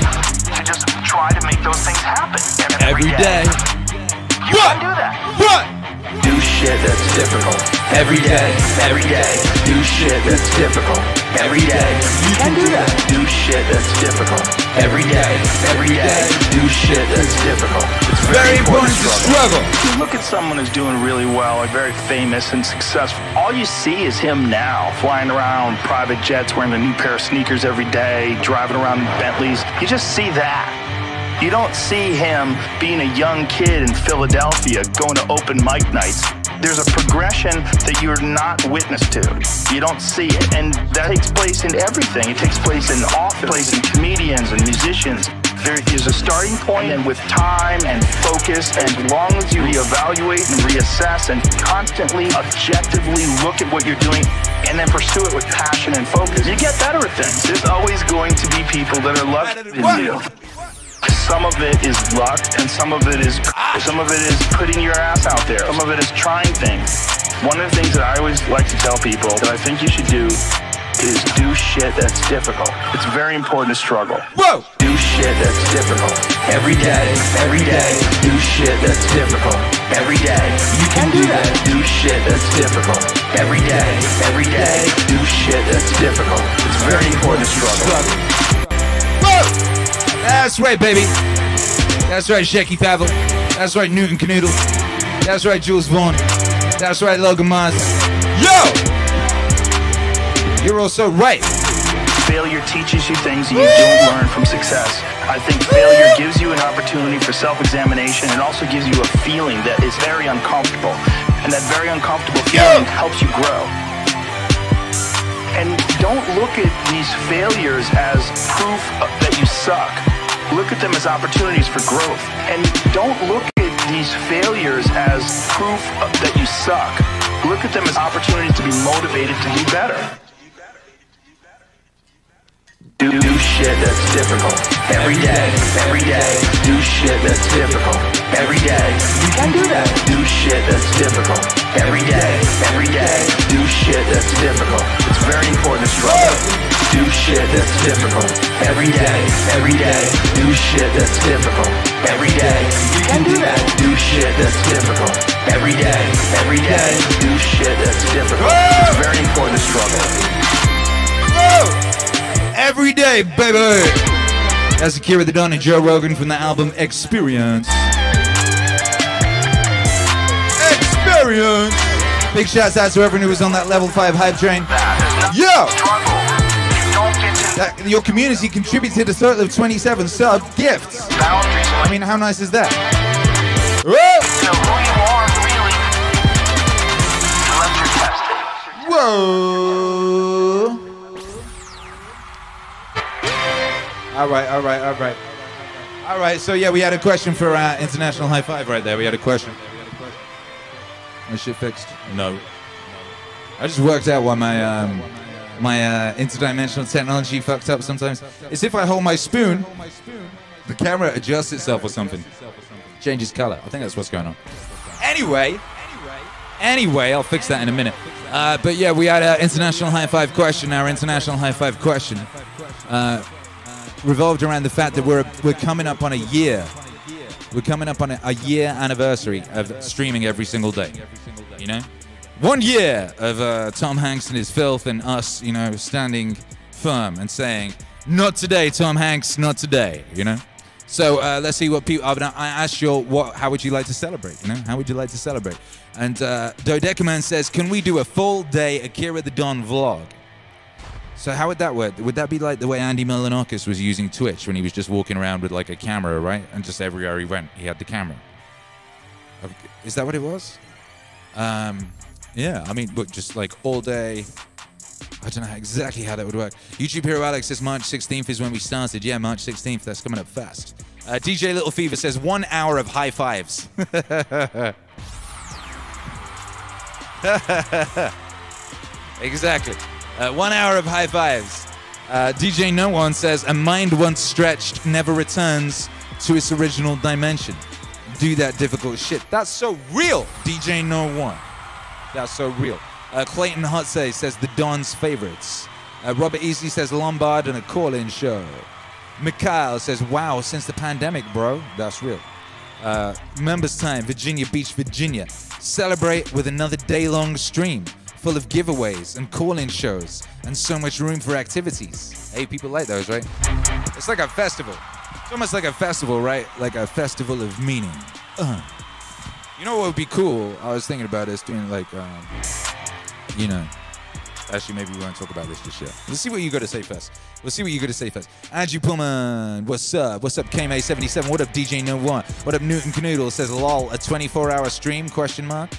To just try to make those things happen. Every day. You can do that. What? Shit that's difficult. Every day. Every day. Do shit that's difficult. Every day. You can do that. Do shit that's difficult. Every day. Every day. Do shit that's difficult. It's Very important to struggle. You look at someone who's doing really well, like very famous and successful. All you see is him now, flying around private jets, wearing a new pair of sneakers every day, driving around in Bentleys. You just see that. You don't see him being a young kid in Philadelphia going to open mic nights. There's a progression that you're not witness to. You don't see it. And that takes place in everything. It takes place in office, place in comedians and musicians. There is a starting point, and with time and focus, and as long as you reevaluate and reassess and constantly, objectively look at what you're doing and then pursue it with passion and focus, you get better at things. There's always going to be people that are luckier than you. Some of it is luck, and some of it is ah! some of it is putting your ass out there. Some of it is trying things. One of the things that I always like to tell people that I think you should do is do shit that's difficult. It's very important to struggle. Whoa! Do shit that's difficult. Every day, every day. Do shit that's difficult. Every day. You can do that. Do shit that's difficult. Every day, every day. Do shit that's difficult. It's very important to struggle. Whoa! That's right, baby. That's right, Shecky Pavel. That's right, Newton Canoodle. That's right, Jules Vaughn. That's right, Logan Mars. Yo! You're also right. Failure teaches you things you don't learn from success. I think failure gives you an opportunity for self-examination and also gives you a feeling that is very uncomfortable. And that very uncomfortable feeling helps you grow. And don't look at these failures as proof that you suck. Look at them as opportunities for growth. And don't look at these failures as proof that you suck. Look at them as opportunities to be motivated to do better. Do, shit that's difficult. Every day, every day. Do shit that's difficult. Every day. You can do that. Do shit that's difficult. Every day, every day. Do shit that's difficult. It's very important to struggle. Do shit that's difficult. Every day, every day. Do shit that's difficult. Every day. You can do that. Do shit that's difficult. Every day, every day. Do shit that's difficult. It's very important to struggle. Every day, baby. That's Akira the Don and Joe Rogan from the album Experience. Experience. Big shouts out to everyone who was on that level 5 hype train. Yo! That, your community contributed a total of 27 sub gifts. I mean, how nice is that? Whoa! Whoa! All right, all right, all right. All right, so yeah, we had a question for uh, International High Five right there. We had a question. My shit fixed? No. I just worked out why my um, my uh, interdimensional technology fucked up sometimes. It's if I hold my spoon, the camera adjusts itself or something. Changes color. I think that's what's going on. Anyway, anyway, I'll fix that in a minute. Uh, but yeah, we had an international high five question. Our international high five question uh, revolved around the fact that we're we're coming up on a year. We're coming up on a, a year anniversary of streaming every single day. You know, one year of uh, Tom Hanks and his filth, and us, you know, standing firm and saying, "Not today, Tom Hanks, not today." You know. So uh, let's see what people. I asked you, what? How would you like to celebrate? You know, how would you like to celebrate? And uh, Dodecaman says, "Can we do a full day Akira the Don vlog?" So how would that work? Would that be like the way Andy Milonakis was using Twitch when he was just walking around with like a camera, right? And just everywhere he went, he had the camera. Is that what it was? Um, yeah, I mean, but just like all day. I don't know exactly how that would work. YouTube Hero Alex says March 16th is when we started. Yeah, March 16th. That's coming up fast. Uh, DJ Little Fever says one hour of high fives. *laughs* exactly. Uh, one hour of high fives. Uh, DJ No One says a mind once stretched never returns to its original dimension. Do that difficult shit. That's so real, DJ No One. That's so real. Uh, Clayton Hotse says the Don's favorites. Uh, Robert Easley says Lombard and a call-in show. Mikhail says, wow, since the pandemic, bro. That's real. Uh, members time, Virginia Beach, Virginia. Celebrate with another day-long stream full of giveaways and call-in shows and so much room for activities. Hey, people like those, right? It's like a festival. It's almost like a festival, right? Like a festival of meaning. Uh. You know what would be cool? I was thinking about this doing like, um, you know, actually maybe we won't talk about this just yet. Let's see what you got to say first. We'll see what you got to say first. Andrew Pullman, what's up? What's up, KMA77? What up, DJ No One? What up, Newton Canoodle? Says lol, a 24-hour stream? Question mark.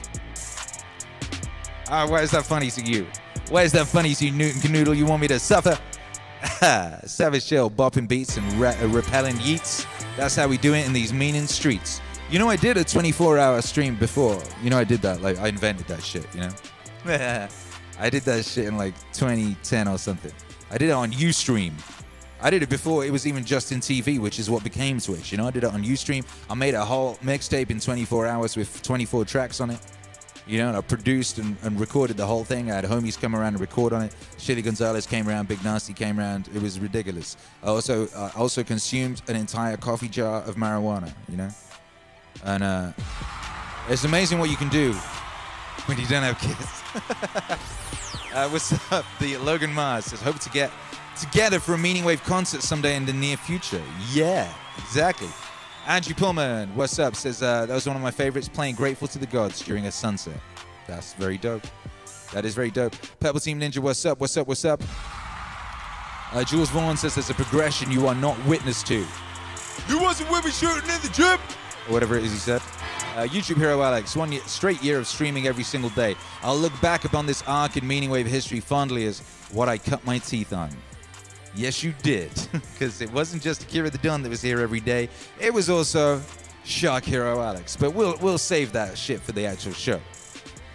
Ah, why is that funny to you? Why is that funny to you, Newton Canoodle? You want me to suffer? *laughs* Savage Shell, bopping beats and re- uh, repelling yeets. That's how we do it in these meaning streets. You know, I did a 24-hour stream before. You know, I did that. Like, I invented that shit. You know, *laughs* I did that shit in like 2010 or something. I did it on UStream. I did it before it was even Justin TV, which is what became Twitch. You know, I did it on UStream. I made a whole mixtape in 24 hours with 24 tracks on it. You know, and I produced and, and recorded the whole thing. I had homies come around and record on it. Shitty Gonzalez came around, Big Nasty came around. It was ridiculous. I also I also consumed an entire coffee jar of marijuana. You know, and uh, it's amazing what you can do when you don't have kids. *laughs* uh, what's up? The Logan Mars says, hope to get together for a Meaning Wave concert someday in the near future. Yeah, exactly. Andrew Pullman, what's up? Says uh, that was one of my favorites, playing Grateful to the Gods during a sunset. That's very dope. That is very dope. Purple Team Ninja, what's up? What's up? What's up? Uh, Jules Vaughn says there's a progression you are not witness to. You wasn't with me shooting in the gym, or whatever it is he said. Uh, YouTube hero Alex, one year, straight year of streaming every single day. I'll look back upon this arc in Meaning Wave history fondly as what I cut my teeth on. Yes, you did, *laughs* because it wasn't just Akira the Don that was here every day. It was also Shark Hero Alex. But we'll we'll save that shit for the actual show.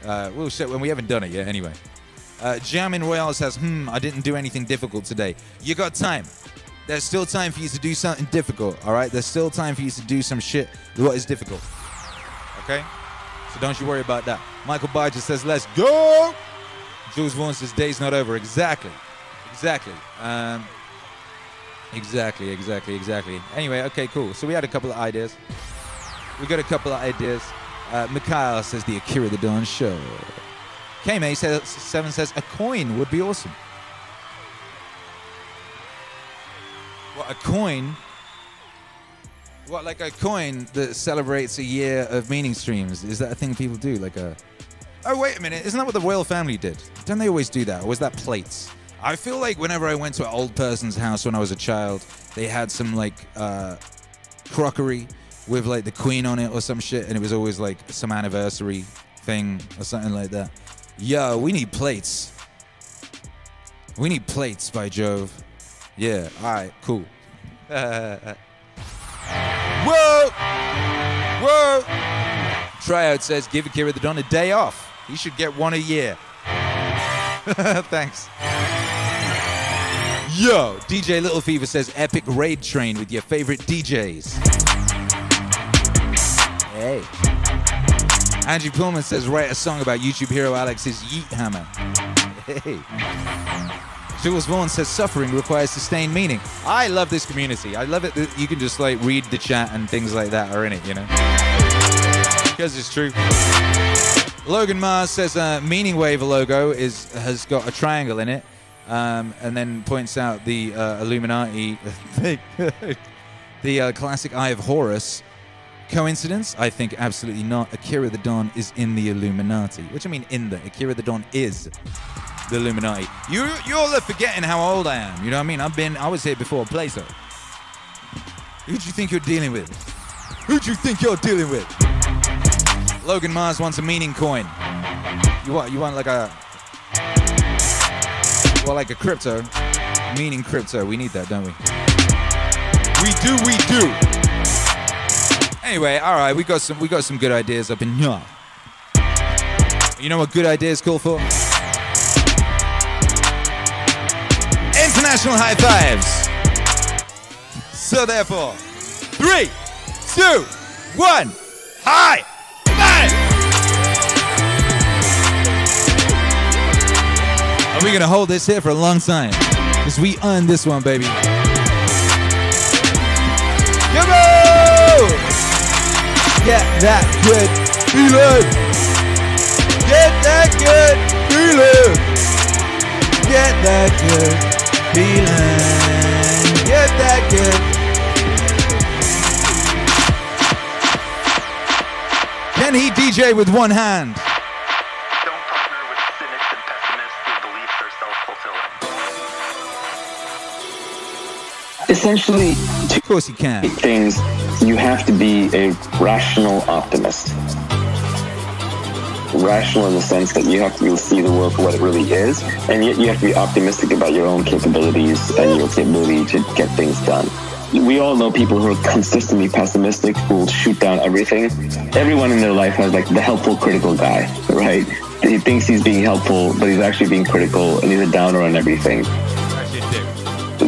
Uh, we'll show when we haven't done it yet. Anyway, uh, Jamin Royale says, "Hmm, I didn't do anything difficult today. You got time. There's still time for you to do something difficult. All right. There's still time for you to do some shit. What is difficult? Okay. So don't you worry about that." Michael Barger says, "Let's go." Jules Vaughn says, "Day's not over." Exactly. Exactly. Um, exactly. Exactly. Exactly. Anyway, okay, cool. So we had a couple of ideas. We got a couple of ideas. Uh, Mikhail says the Akira the Don show. K-May says seven says a coin would be awesome. What a coin? What like a coin that celebrates a year of meaning streams? Is that a thing people do? Like a Oh wait a minute, isn't that what the royal family did? Don't they always do that? Or was that plates? I feel like whenever I went to an old person's house when I was a child, they had some like uh, crockery with like the queen on it or some shit, and it was always like some anniversary thing or something like that. Yo, we need plates. We need plates by Jove. Yeah, alright, cool. *laughs* Whoa! Whoa! Tryout says give Akira the Don a day off. He should get one a year. *laughs* Thanks. Yo, DJ Little Fever says epic raid train with your favorite DJs. Hey. Andrew Pullman says write a song about YouTube hero Alex's Yeet Hammer. Hey. Jules Vaughn says suffering requires sustained meaning. I love this community. I love it that you can just like read the chat and things like that are in it, you know? Because it's true. Logan Mars says uh, Meaning Wave logo is has got a triangle in it, um, and then points out the uh, Illuminati, *laughs* the uh, classic Eye of Horus. Coincidence? I think absolutely not. Akira the Don is in the Illuminati. Which I mean, in the Akira the Don is the Illuminati. You you're forgetting how old I am. You know what I mean? I've been I was here before Plato. Who do you think you're dealing with? Who do you think you're dealing with? Logan Mars wants a meaning coin. You want you want like a well like a crypto. Meaning crypto. We need that, don't we? We do, we do. Anyway, alright, we got some we got some good ideas up in here. You know what good ideas call for? International high fives. So therefore, three, two, one, high gonna hold this here for a long time? Because we earned this one, baby. On! Get that good feeling! Get that good feeling! Get that good feeling! Get that good Can he DJ with one hand? Essentially, Of course he can. things you have to be a rational optimist. Rational in the sense that you have to see the world for what it really is, and yet you have to be optimistic about your own capabilities and your ability to get things done. We all know people who are consistently pessimistic, who will shoot down everything. Everyone in their life has like the helpful, critical guy, right? He thinks he's being helpful, but he's actually being critical, and he's a downer on everything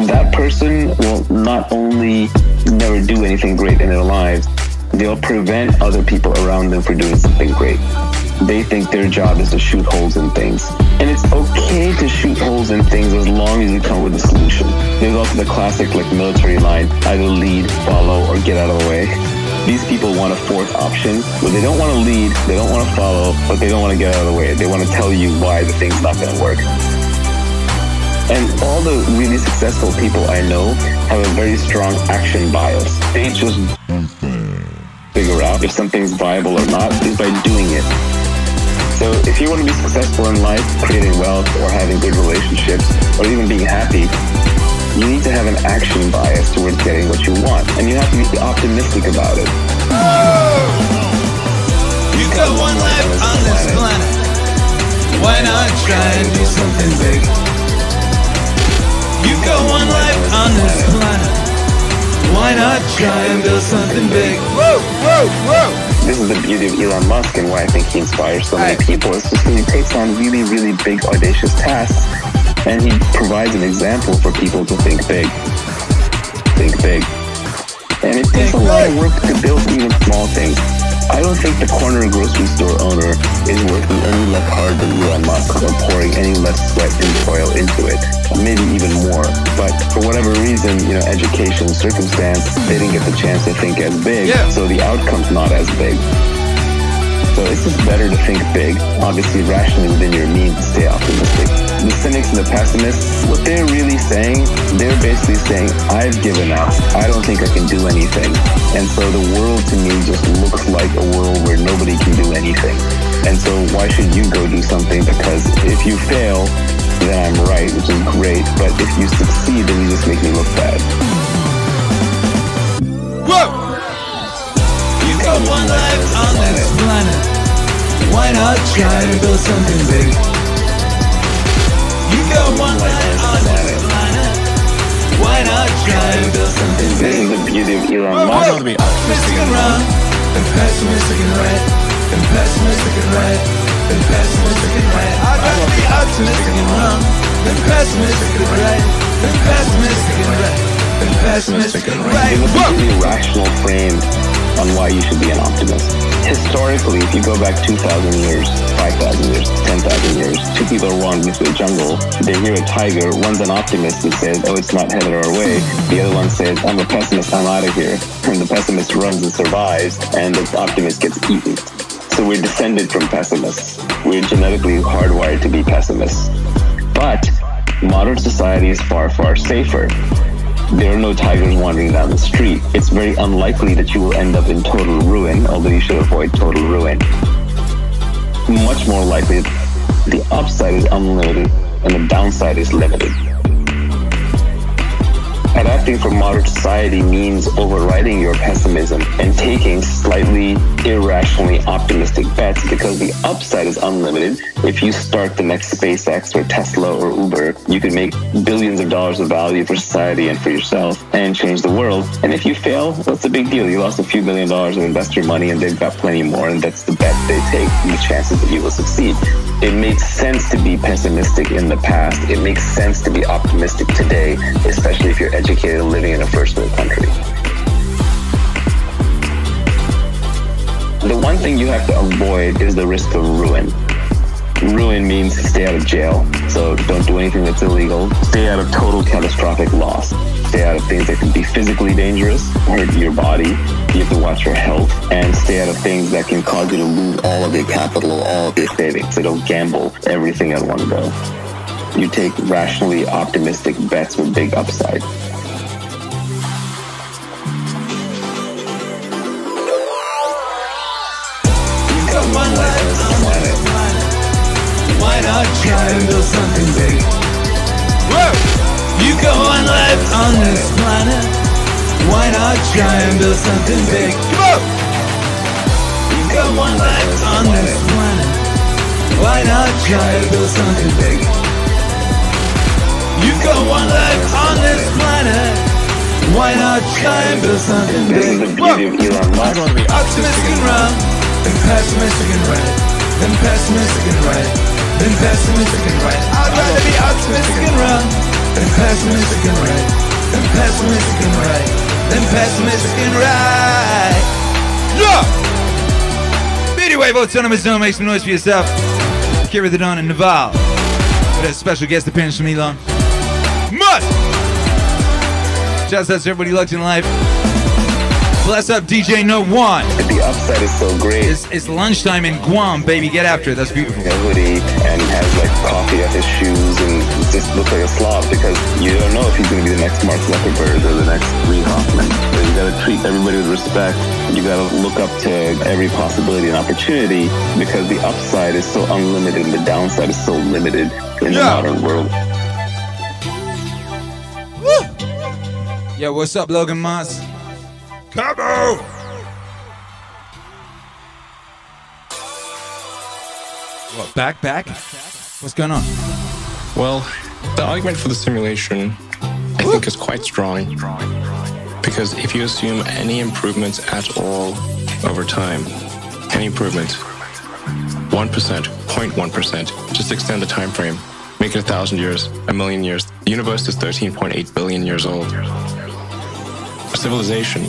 that person will not only never do anything great in their lives, they'll prevent other people around them from doing something great. They think their job is to shoot holes in things. And it's okay to shoot holes in things as long as you come with a solution. There's also the classic like military line, either lead, follow, or get out of the way. These people want a fourth option where they don't want to lead, they don't want to follow, but they don't want to get out of the way. They want to tell you why the thing's not going to work. And all the really successful people I know have a very strong action bias. They just figure out if something's viable or not is by doing it. So if you want to be successful in life, creating wealth or having good relationships or even being happy, you need to have an action bias towards getting what you want. And you have to be optimistic about it. You got one life on this planet. Why not try and do something big? You got one life on this planet. Why not try and build something big? Whoa, whoa, whoa! this is the beauty of Elon Musk and why I think he inspires so many people. It's just that he takes on really, really big, audacious tasks, and he provides an example for people to think big. Think big. And it takes a lot of work to build even small things. I don't think the corner grocery store owner is working any less hard than Elon Musk or pouring any less sweat and toil into it. Maybe even more. But for whatever reason, you know, education, circumstance, they didn't get the chance to think as big. Yeah. So the outcome's not as big. So it's just better to think big, obviously rationally within your means stay optimistic. The cynics and the pessimists, what they're really saying, they're basically saying, I've given up. I don't think I can do anything. And so the world to me just looks like a world where nobody can do anything. And so why should you go do something? Because if you fail, then I'm right, which is great. But if you succeed, then you just make me look bad. Got one life on this planet. Why not try to build something big? You got one life on this planet. Why not try to build something This big? is the beauty of Elon Musk. be optimistic and wrong than pessimistic and right. Than pessimistic and right. Than pessimistic and right. Be optimistic and wrong than pessimistic and right. Than pessimistic and right. Than pessimistic and right. Give a really rational frame on why you should be an optimist. Historically, if you go back 2,000 years, 5,000 years, 10,000 years, two people are wandering through a jungle. They hear a tiger. One's an optimist who says, oh, it's not headed our way. The other one says, I'm a pessimist, I'm out of here. And the pessimist runs and survives, and the optimist gets eaten. So we're descended from pessimists. We're genetically hardwired to be pessimists. But modern society is far, far safer there are no tigers wandering down the street. It's very unlikely that you will end up in total ruin, although you should avoid total ruin. Much more likely, the upside is unlimited and the downside is limited. Adapting for modern society means overriding your pessimism and taking slightly irrationally optimistic bets because the upside is unlimited. If you start the next SpaceX or Tesla or Uber, you can make billions of dollars of value for society and for yourself and change the world. And if you fail, what's the big deal? You lost a few million dollars of investor money and they've got plenty more, and that's the bet they take, the chances that you will succeed. It makes sense to be pessimistic in the past. It makes sense to be optimistic today, especially if you're educated and living in a first world country. The one thing you have to avoid is the risk of ruin. Ruin means stay out of jail, so don't do anything that's illegal. Stay out of total catastrophic loss. Stay out of things that can be physically dangerous, hurt your body. You have to watch your health, and stay out of things that can cause you to lose all of your capital, all of your savings. So don't gamble everything at one go. You take rationally optimistic bets with big upside. And build something big? Whoa! You got one life on this planet. Why not try and build something big? Come on! You got one life on this planet. Why not try and build something big? You got one life on this planet. Why not try and build something big? beauty of Elon Musk. Optimistic and wrong, then pessimistic and right, then pessimistic and right, then pessimistic and right. I'd rather be optimistic and wrong, then pessimistic and right, then pessimistic and right, then pessimistic and right. Yeah! Anyway, Autonomous Zone, make some noise for yourself. Akira the Don and Naval. With a special guest appearance from Elon. Must! Shouts out to everybody locked in live. Bless up DJ No One. The upside is so great. It's, it's lunchtime in Guam, baby. Get after it. That's beautiful. a hoodie and has like coffee at his shoes and just looks like a slob because you don't know if he's going to be the next Mark Zuckerberg or the next Reed Hoffman. So you got to treat everybody with respect. You got to look up to every possibility and opportunity because the upside is so unlimited and the downside is so limited in the modern world. Yo, what's up, Logan Moss? Cabo! What, back, back? What's going on? Well, the argument for the simulation, I think, is quite strong. Because if you assume any improvements at all over time, any improvement, 1%, 0.1%, just extend the time frame, make it a thousand years, a million years. The universe is 13.8 billion years old. Civilization,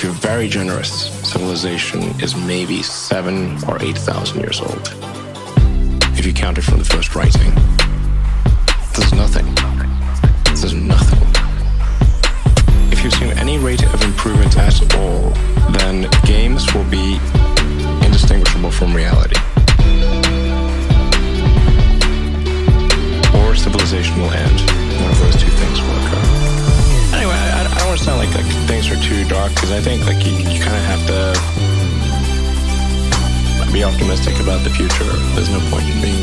if you're very generous, civilization is maybe seven or 8,000 years old. If you count it from the first writing, there's nothing. There's nothing. If you've seen any rate of improvement at all, then games will be indistinguishable from reality. Or civilization will end. One of those two things will too dark because I think like you, you kind of have to hmm, be optimistic about the future. There's no point in being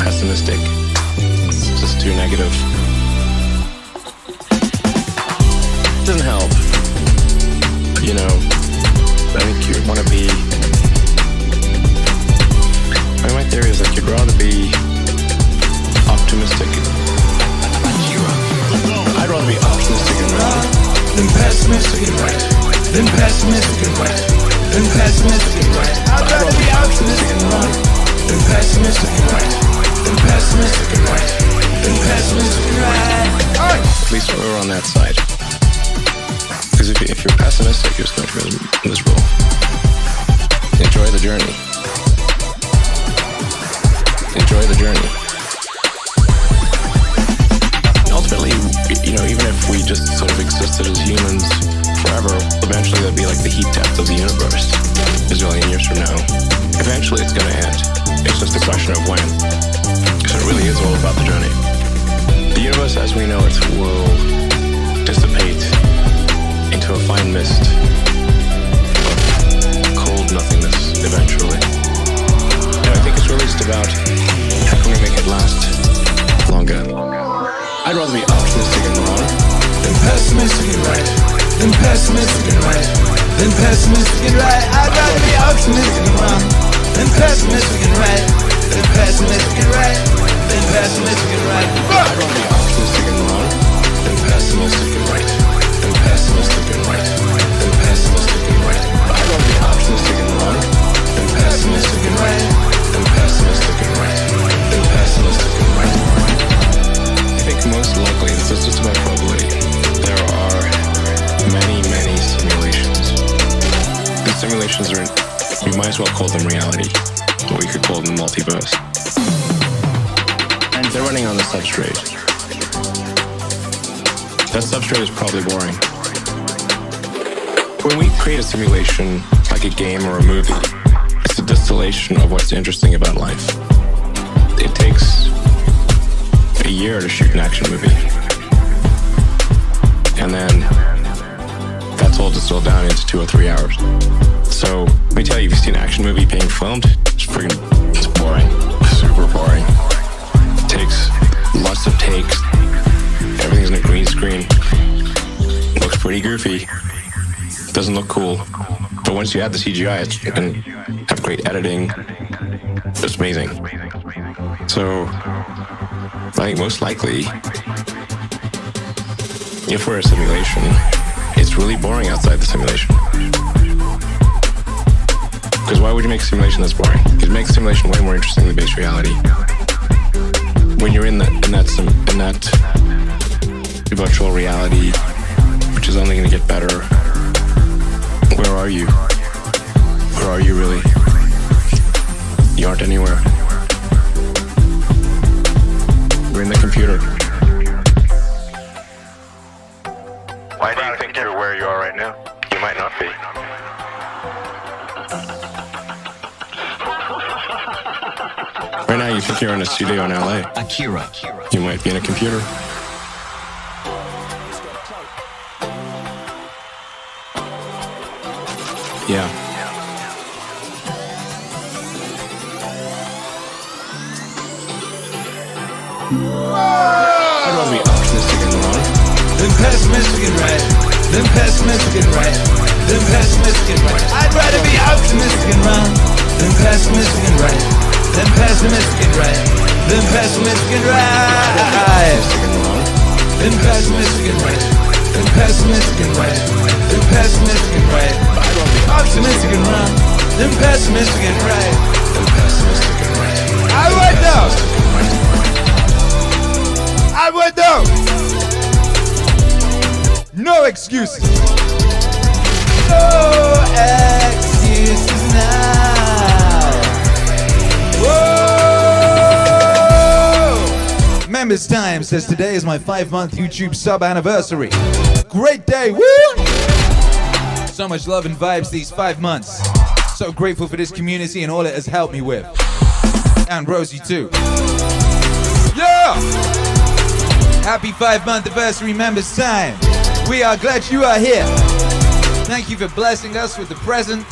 pessimistic. It's just too negative. Doesn't help. You know, I think you want to be. I mean, my theory is like you'd rather be optimistic. I'd rather be optimistic and right than pessimistic and right. Than pessimistic and right. Than pessimistic and right. I'd rather be optimistic and wrong than pessimistic and right. Than pessimistic and right. Than pessimistic and right. At least we're on that side. Because if, if you're pessimistic, you're just going to be miserable. Enjoy the journey. Enjoy the journey. You know, even if we just sort of existed as humans forever, eventually there'll be like the heat death of the universe a zillion years from now. Eventually it's to end. It's just a question of when. Because it really is all about the journey. The universe as we know it will dissipate into a fine mist cold nothingness eventually. And I think it's really just about how can we make it last longer. I'd rather be optimistic and wrong than pessimistic and right. Than pessimistic and right. Than pessimistic and right. I'd rather be optimistic and wrong than pessimistic and right. Than pessimistic and right. Than pessimistic and right. I'd rather be optimistic and wrong than pessimistic and right. Than pessimistic and right. Than pessimistic and right. I'd rather be optimistic and wrong than pessimistic and right. Than pessimistic and right. Than pessimistic and right. I think most likely, this is just about probability, there are many, many simulations. These simulations are, we might as well call them reality, or we could call them multiverse. And they're running on the substrate. That substrate is probably boring. When we create a simulation, like a game or a movie, it's a distillation of what's interesting about life. A year to shoot an action movie. And then that's all distilled down into two or three hours. So let me tell you, if you've seen an action movie being filmed, it's freaking it's boring. Super boring. It takes lots of takes. Everything's in a green screen. Looks pretty goofy. Doesn't look cool. But once you add the CGI, it's, you can have great editing. It's amazing. So think most likely, if we're a simulation, it's really boring outside the simulation. Because why would you make a simulation that's boring? It makes simulation way more interesting than base reality. When you're in that in that sim, in that virtual reality, which is only going to get better, where are you? Where are you really? You aren't anywhere. In the computer. Why do you think you're where you are right now? You might not be. Right now, you think you're in a studio in LA. Akira. You might be in a computer. I'd rather be optimistic and wrong than pessimistic and right. Than pessimistic and right. Than pessimistic and right. I'd rather be optimistic and wrong than pessimistic and right. Than pessimistic and right. Than pessimistic and right. Than pessimistic and right. Than pessimistic and right. Than pessimistic and right. I'd rather be optimistic and wrong Them pessimistic and right. Them pessimistic and right. I would know. Know. No excuses. No excuses now. Whoa! Members Time says today is my five month YouTube sub anniversary. Great day, woo! So much love and vibes these five months. So grateful for this community and all it has helped me with. And Rosie too. Yeah! Happy five month anniversary, Members Time. We are glad you are here. Thank you for blessing us with the present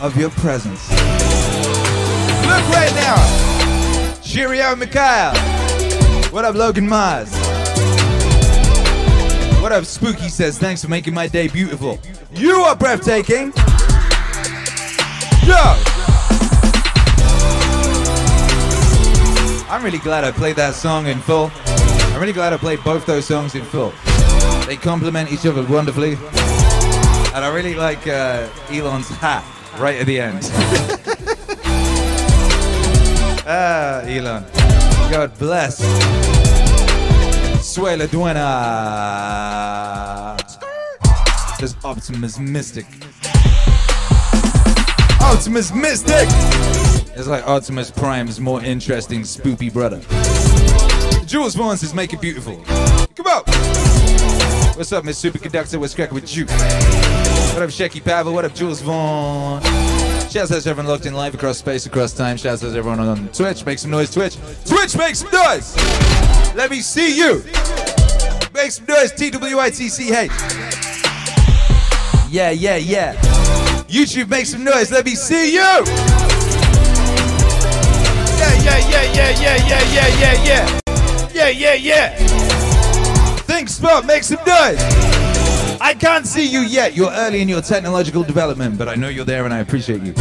of your presence. Look right now. Cheerio, Mikhail. What up, Logan Mars? What up, Spooky says, thanks for making my day beautiful. You are breathtaking. Yo! I'm really glad I played that song in full. I'm really glad I played both those songs in full. They complement each other wonderfully. And I really like uh, Elon's hat right at the end. *laughs* ah, Elon. God bless. Suela Duena. Says Optimus Mystic. Optimus Mystic! It's like Optimus Prime's more interesting, spoopy brother. Jules Vaughn says, make it beautiful. Come on! What's up, Miss Superconductor? What's cracking with you? What up, Shecky Pavel? What up, Jules Vaughn? Shouts out to everyone locked in live across space, across time. Shouts out to everyone on Twitch. Make some noise, Twitch. Twitch, make some noise! Let me see you! Make some noise, T-W-I-T-C-H. Yeah, yeah, yeah. YouTube, make some noise. Let me see you! Yeah, yeah, yeah, yeah, yeah, yeah, yeah, yeah, yeah, yeah. Yeah, yeah. Thinkspot, make some noise. I can't see you yet. You're early in your technological development, but I know you're there and I appreciate you.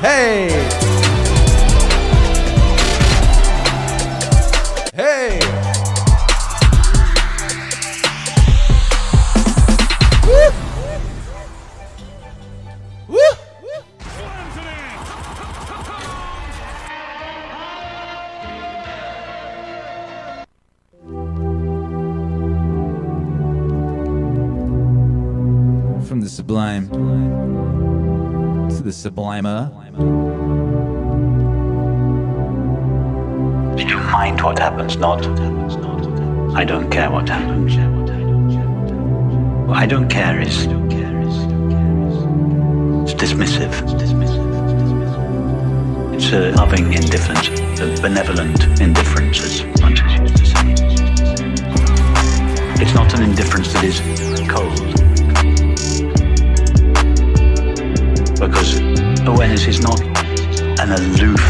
Hey! Hey! Sublime to the sublimer. Uh. Did you mind what happens? Not. I don't care what happens. What I don't care is. It's dismissive. It's a loving indifference, a benevolent indifference, as much as to say. It's not an indifference that is cold. Because awareness is not an aloof,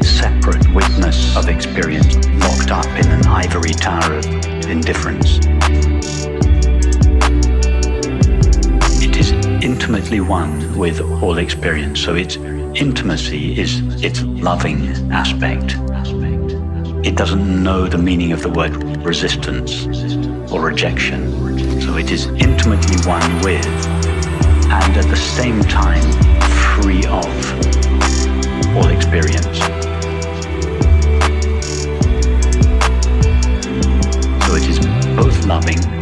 separate witness of experience locked up in an ivory tower of indifference. It is intimately one with all experience, so its intimacy is its loving aspect. It doesn't know the meaning of the word resistance or rejection, so it is intimately one with and at the same time free of all experience. So it is both loving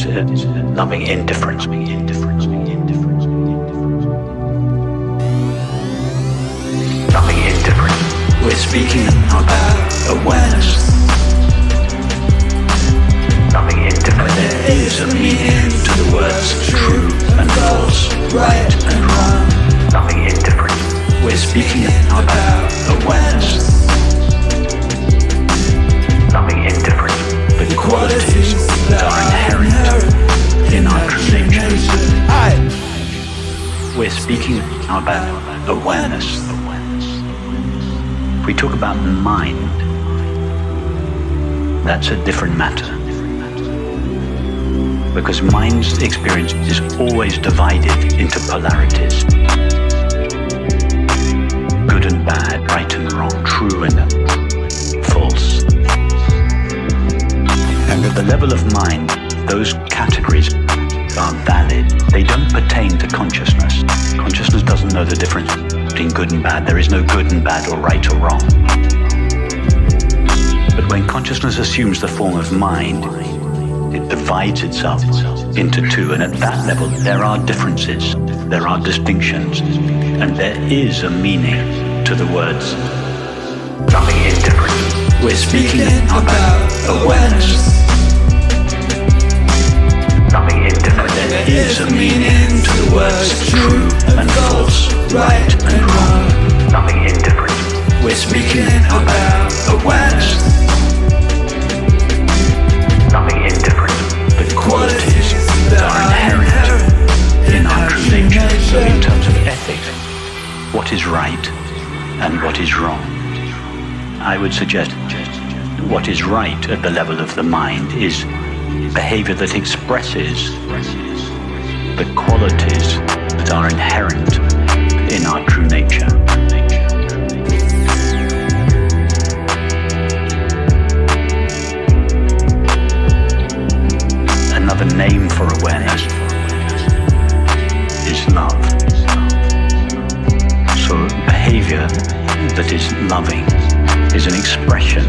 It's a, loving indifference. Loving indifference. We're speaking about awareness. Loving indifference. There is a meaning to the words true and false, right and wrong. Loving indifference. We're speaking about awareness. Loving indifference. The qualities that are inherent in our nature. We're speaking about awareness. If we talk about mind, that's a different matter. because mind's experience is always divided into polarities good and bad, right and wrong, true and the level of mind, those categories are valid. They don't pertain to consciousness. Consciousness doesn't know the difference between good and bad. There is no good and bad or right or wrong. But when consciousness assumes the form of mind, it divides itself into two. And at that level, there are differences, there are distinctions, and there is a meaning to the words. Indifferent. We're speaking about awareness. There is a meaning to the words true and false, right and wrong. Nothing indifferent. We're speaking about awareness. Nothing indifferent. The qualities that are inherent in our true nature. So in terms of ethics, what is right and what is wrong? I would suggest what is right at the level of the mind is behavior that expresses the qualities that are inherent in our true nature. Another name for awareness is love. So behavior that is loving is an expression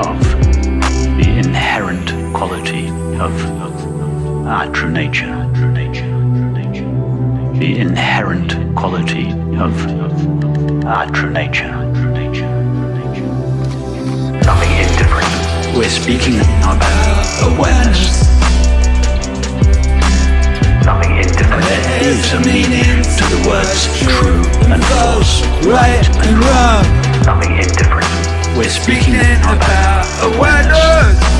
of the inherent quality of our true nature. The inherent quality of our true nature. Nothing indifferent. We're speaking about awareness. Nothing indifferent. There is a meaning to the words true and false, right and wrong. Nothing indifferent. We're speaking about awareness.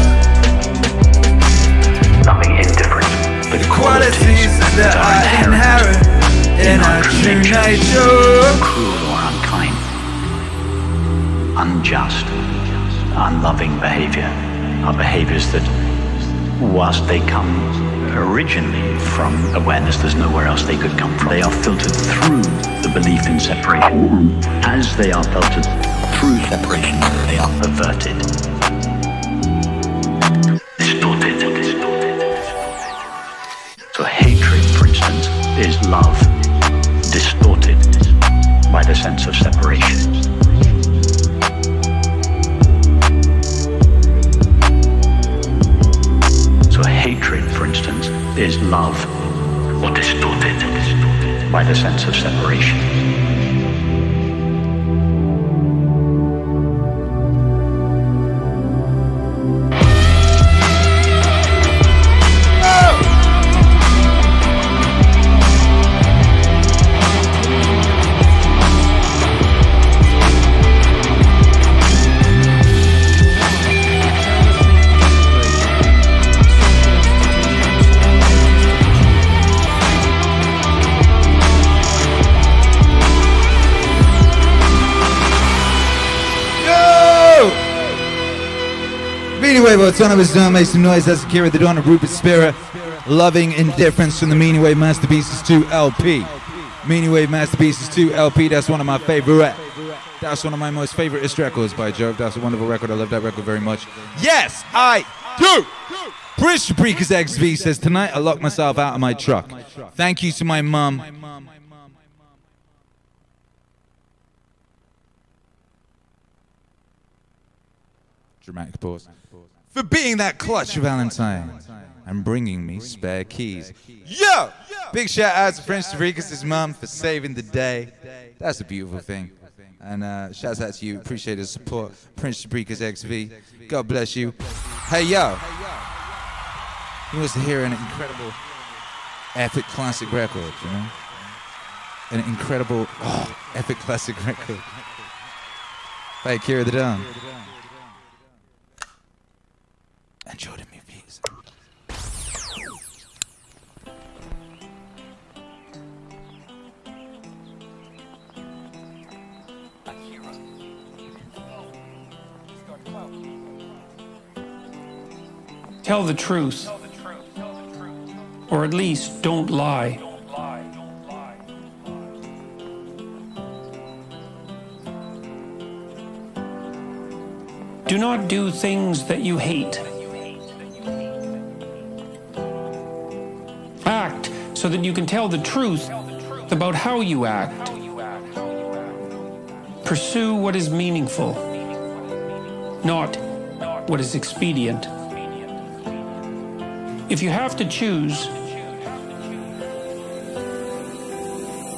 Qualities that are inherent in our true nature. Cruel or unkind, unjust, unloving behavior are behaviors that, whilst they come originally from awareness, there's nowhere else they could come from. They are filtered through the belief in separation. As they are filtered through separation, they are perverted. Love distorted by the sense of separation. So hatred, for instance, is love or distorted by the sense of separation. Wave, what's on of his make some noise. That's Akira the Don of Rupert Spira. Loving Indifference from the Meaning Wave Masterpieces 2 LP. Meaning Wave Masterpieces 2 LP, that's one of my favorite. That's one of my most favorite records by Jove. That's a wonderful record. I love that record very much. Yes, I do. Prince Paprika's XV says, Tonight I locked myself out of my truck. Thank you to my mum. Dramatic pause. For being that clutch Valentine and bringing me spare keys. Yo! Big shout out to Prince Tariqas' mum for saving the day. That's a beautiful thing. And uh, shouts out to you. Appreciate the support. Prince Tariqas XV. God bless you. Hey, yo. He wants to hear an incredible, epic classic record, you know? An incredible, oh, epic classic record. Hey, Akira the Don. Enjoy the movies. Tell the truth. Or at least, don't lie. Do not do things that you hate. So that you can tell the truth about how you act. Pursue what is meaningful, not what is expedient. If you have to choose,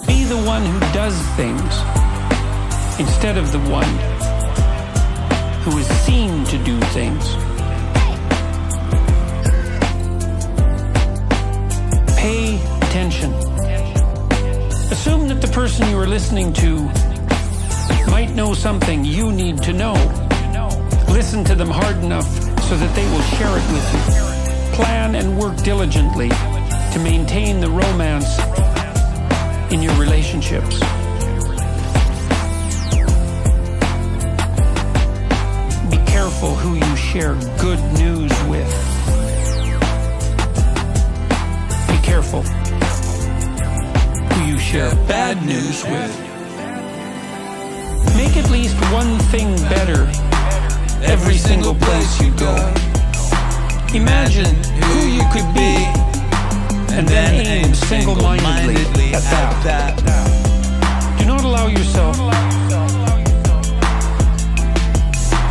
be the one who does things instead of the one who is seen to do things. Pay attention. Assume that the person you are listening to might know something you need to know. Listen to them hard enough so that they will share it with you. Plan and work diligently to maintain the romance in your relationships. Be careful who you share good news with. Be careful you share bad news with. Make at least one thing better every single place you go. Imagine who you could be and then aim single-mindedly at that. Do not allow yourself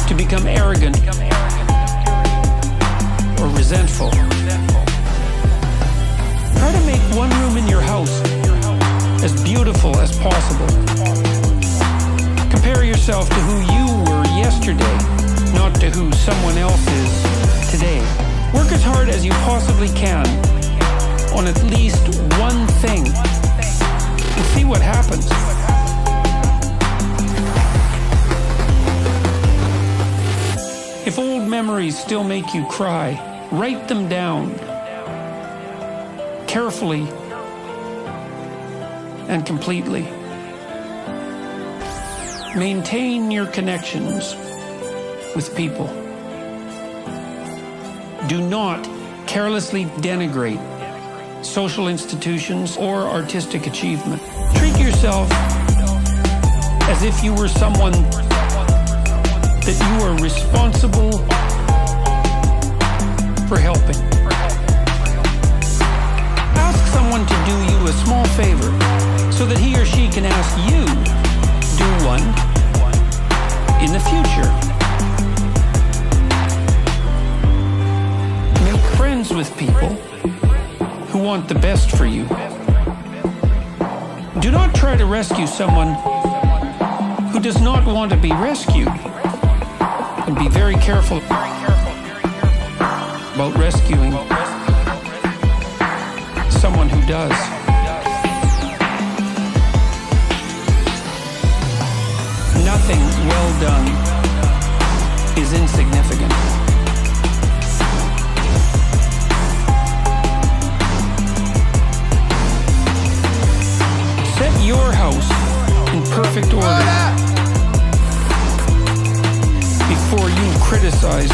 to become arrogant or resentful. Try to make one room in your house as beautiful as possible. Compare yourself to who you were yesterday, not to who someone else is today. Work as hard as you possibly can on at least one thing and see what happens. If old memories still make you cry, write them down carefully and completely. Maintain your connections with people. Do not carelessly denigrate social institutions or artistic achievement. Treat yourself as if you were someone that you are responsible for helping. Ask someone to do you a small favor so that he or she can ask you do one in the future. Make friends with people who want the best for you. Do not try to rescue someone who does not want to be rescued. And be very careful about rescuing someone who does. Well done is insignificant. Set your house in perfect order before you criticize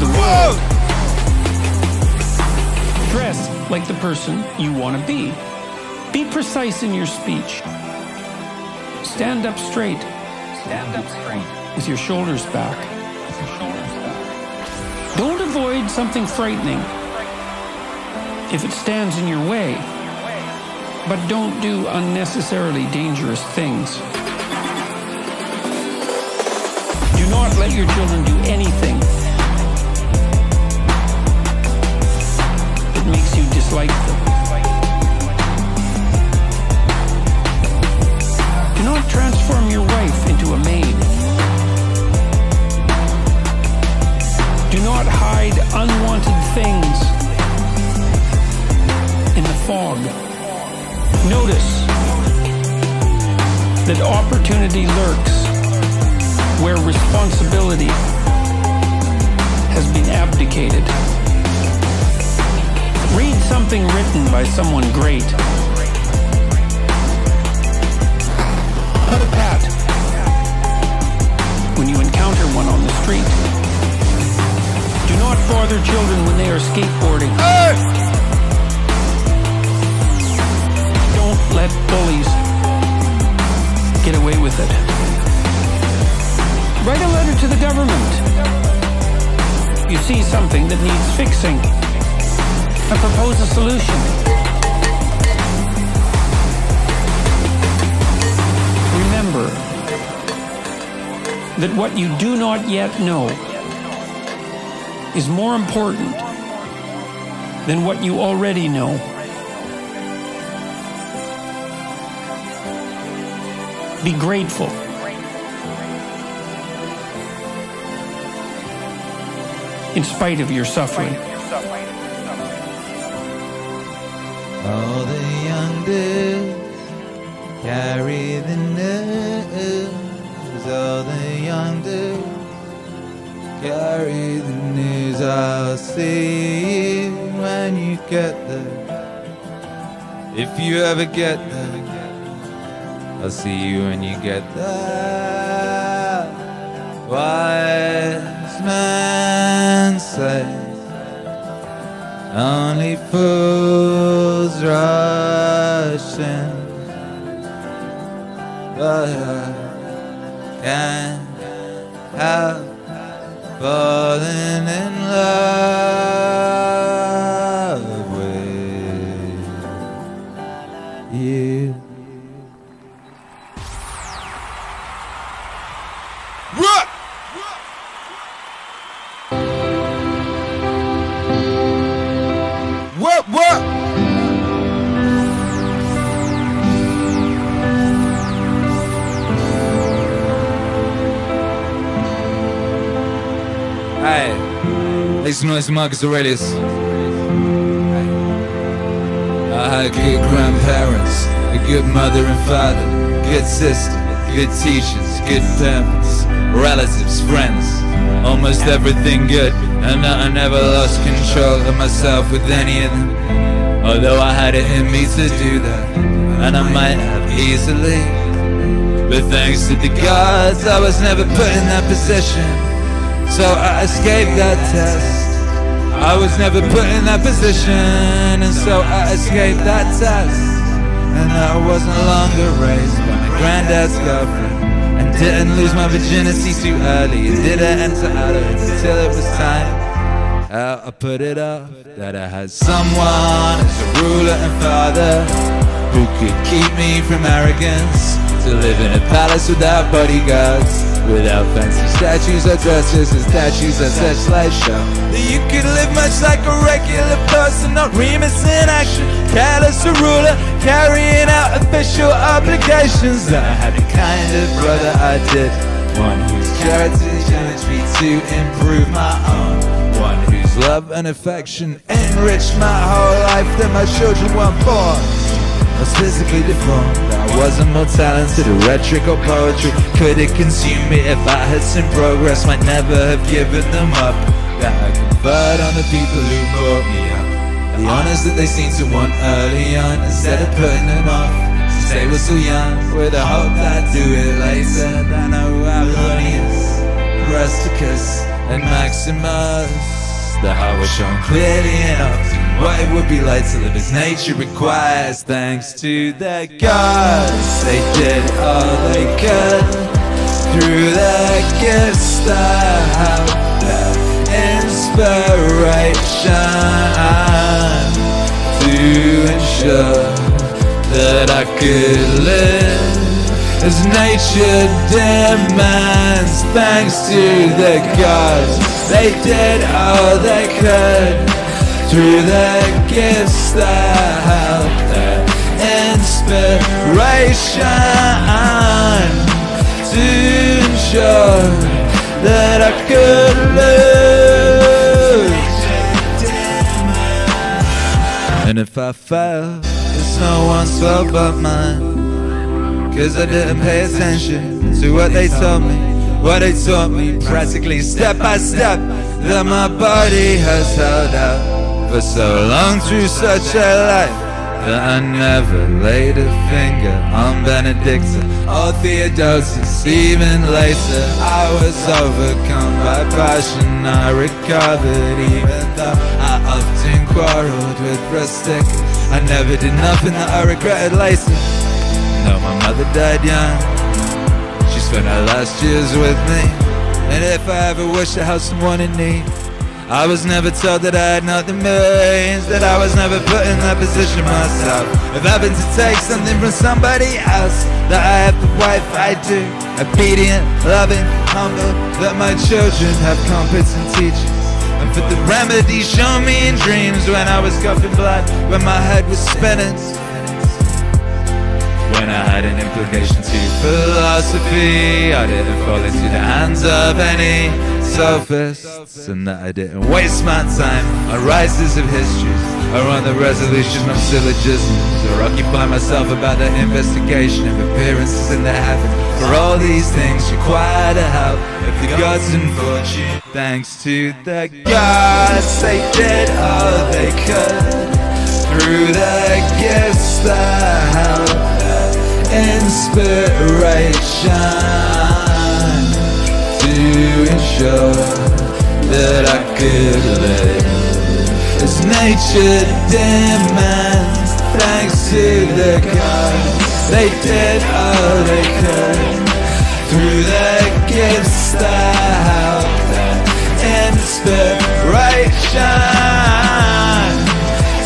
the world. Dress like the person you want to be. Be precise in your speech. Stand up straight. Stand up straight. With your shoulders back. Shoulders back. Don't avoid something frightening if it stands in your way. But don't do unnecessarily dangerous things. Do not let your children do anything that makes you dislike them. Hide unwanted things in the fog. Notice that opportunity lurks where responsibility has been abdicated. Read something written by someone great. Put a pat when you encounter one on the street. Not bother children when they are skateboarding. Don't let bullies get away with it. Write a letter to the government. You see something that needs fixing and propose a solution. Remember that what you do not yet know is more important than what you already know. Be grateful. In spite of your suffering. All the young dudes carry the news. All the young dudes carry the news. I'll see you when you get there. If you ever get there, I'll see you when you get there. Wise men say only fools rush in, but I can't help falling in love this Marcus Aurelius. I had good grandparents, a good mother and father, good sister, good teachers, good parents, relatives, friends, almost everything good, and I never lost control of myself with any of them. Although I had it in me to do that, and I might have easily. But thanks to the gods, I was never put in that position. So I escaped that test. I was never put in that position, and so I escaped that test. And I wasn't longer raised by my granddad's girlfriend, and didn't lose my virginity too early, and didn't enter adulthood until it was time. Uh, I put it up that I had someone as a ruler and father who could keep me from arrogance. To live in a palace without bodyguards, without fancy statues or dresses and statues that such light show. That you could live much like a regular person, not Remus in action, careless ruler, carrying out official obligations. I had the kind of brother I did, one whose character challenged me to improve my own. One whose love and affection enriched my whole life that my children weren't born. I was physically deformed. I wasn't more talented or rhetoric or poetry. Could it consume me if I had seen progress? Might never have given them up. That I conferred on the people who brought me up. The honors that they seemed to want early on, instead of putting them off. Since they were so young, with the hope that I'd do it later. Then I Apollonius, Rusticus, and Maximus. The heart was shown clearly enough what it would be like to live as nature requires. Thanks to the gods, they did all they could through their gifts that have their inspiration to ensure that I could live as nature demands. Thanks to the gods, they did all they could through the gifts that help their inspiration to ensure that I could live. And if I fail, it's no one's fault but mine. Cause I didn't pay attention to what they told me, what they taught me, practically step by step, that my body has held out for so long through such a life. that I never laid a finger on Benedicta or Theodosius. Even later, I was overcome by passion. I recovered, even though I often quarreled with Rustic. I never did nothing that I regretted later. No, my mother died young. She spent her last years with me. And if I ever wish to help someone in need, I was never told that I had nothing means That I was never put in that position myself. If i having to take something from somebody else That I have the wife I do. Obedient, loving, humble That my children have competent teachers. And for the remedy shown me in dreams. When I was coughing blood When my head was spinning. When I had an implication to philosophy I didn't fall into the hands of any sophists And that I didn't waste my time. On rises of histories Or on the resolution of syllogisms. Or occupy myself about the investigation of appearances in the heavens For all these things require the help of the gods and fortune. Thanks to the gods they did all they could. Through the gifts that help inspiration to ensure that I could live as nature demands. Thanks to the gods, they did all they could through the gifts that help and inspiration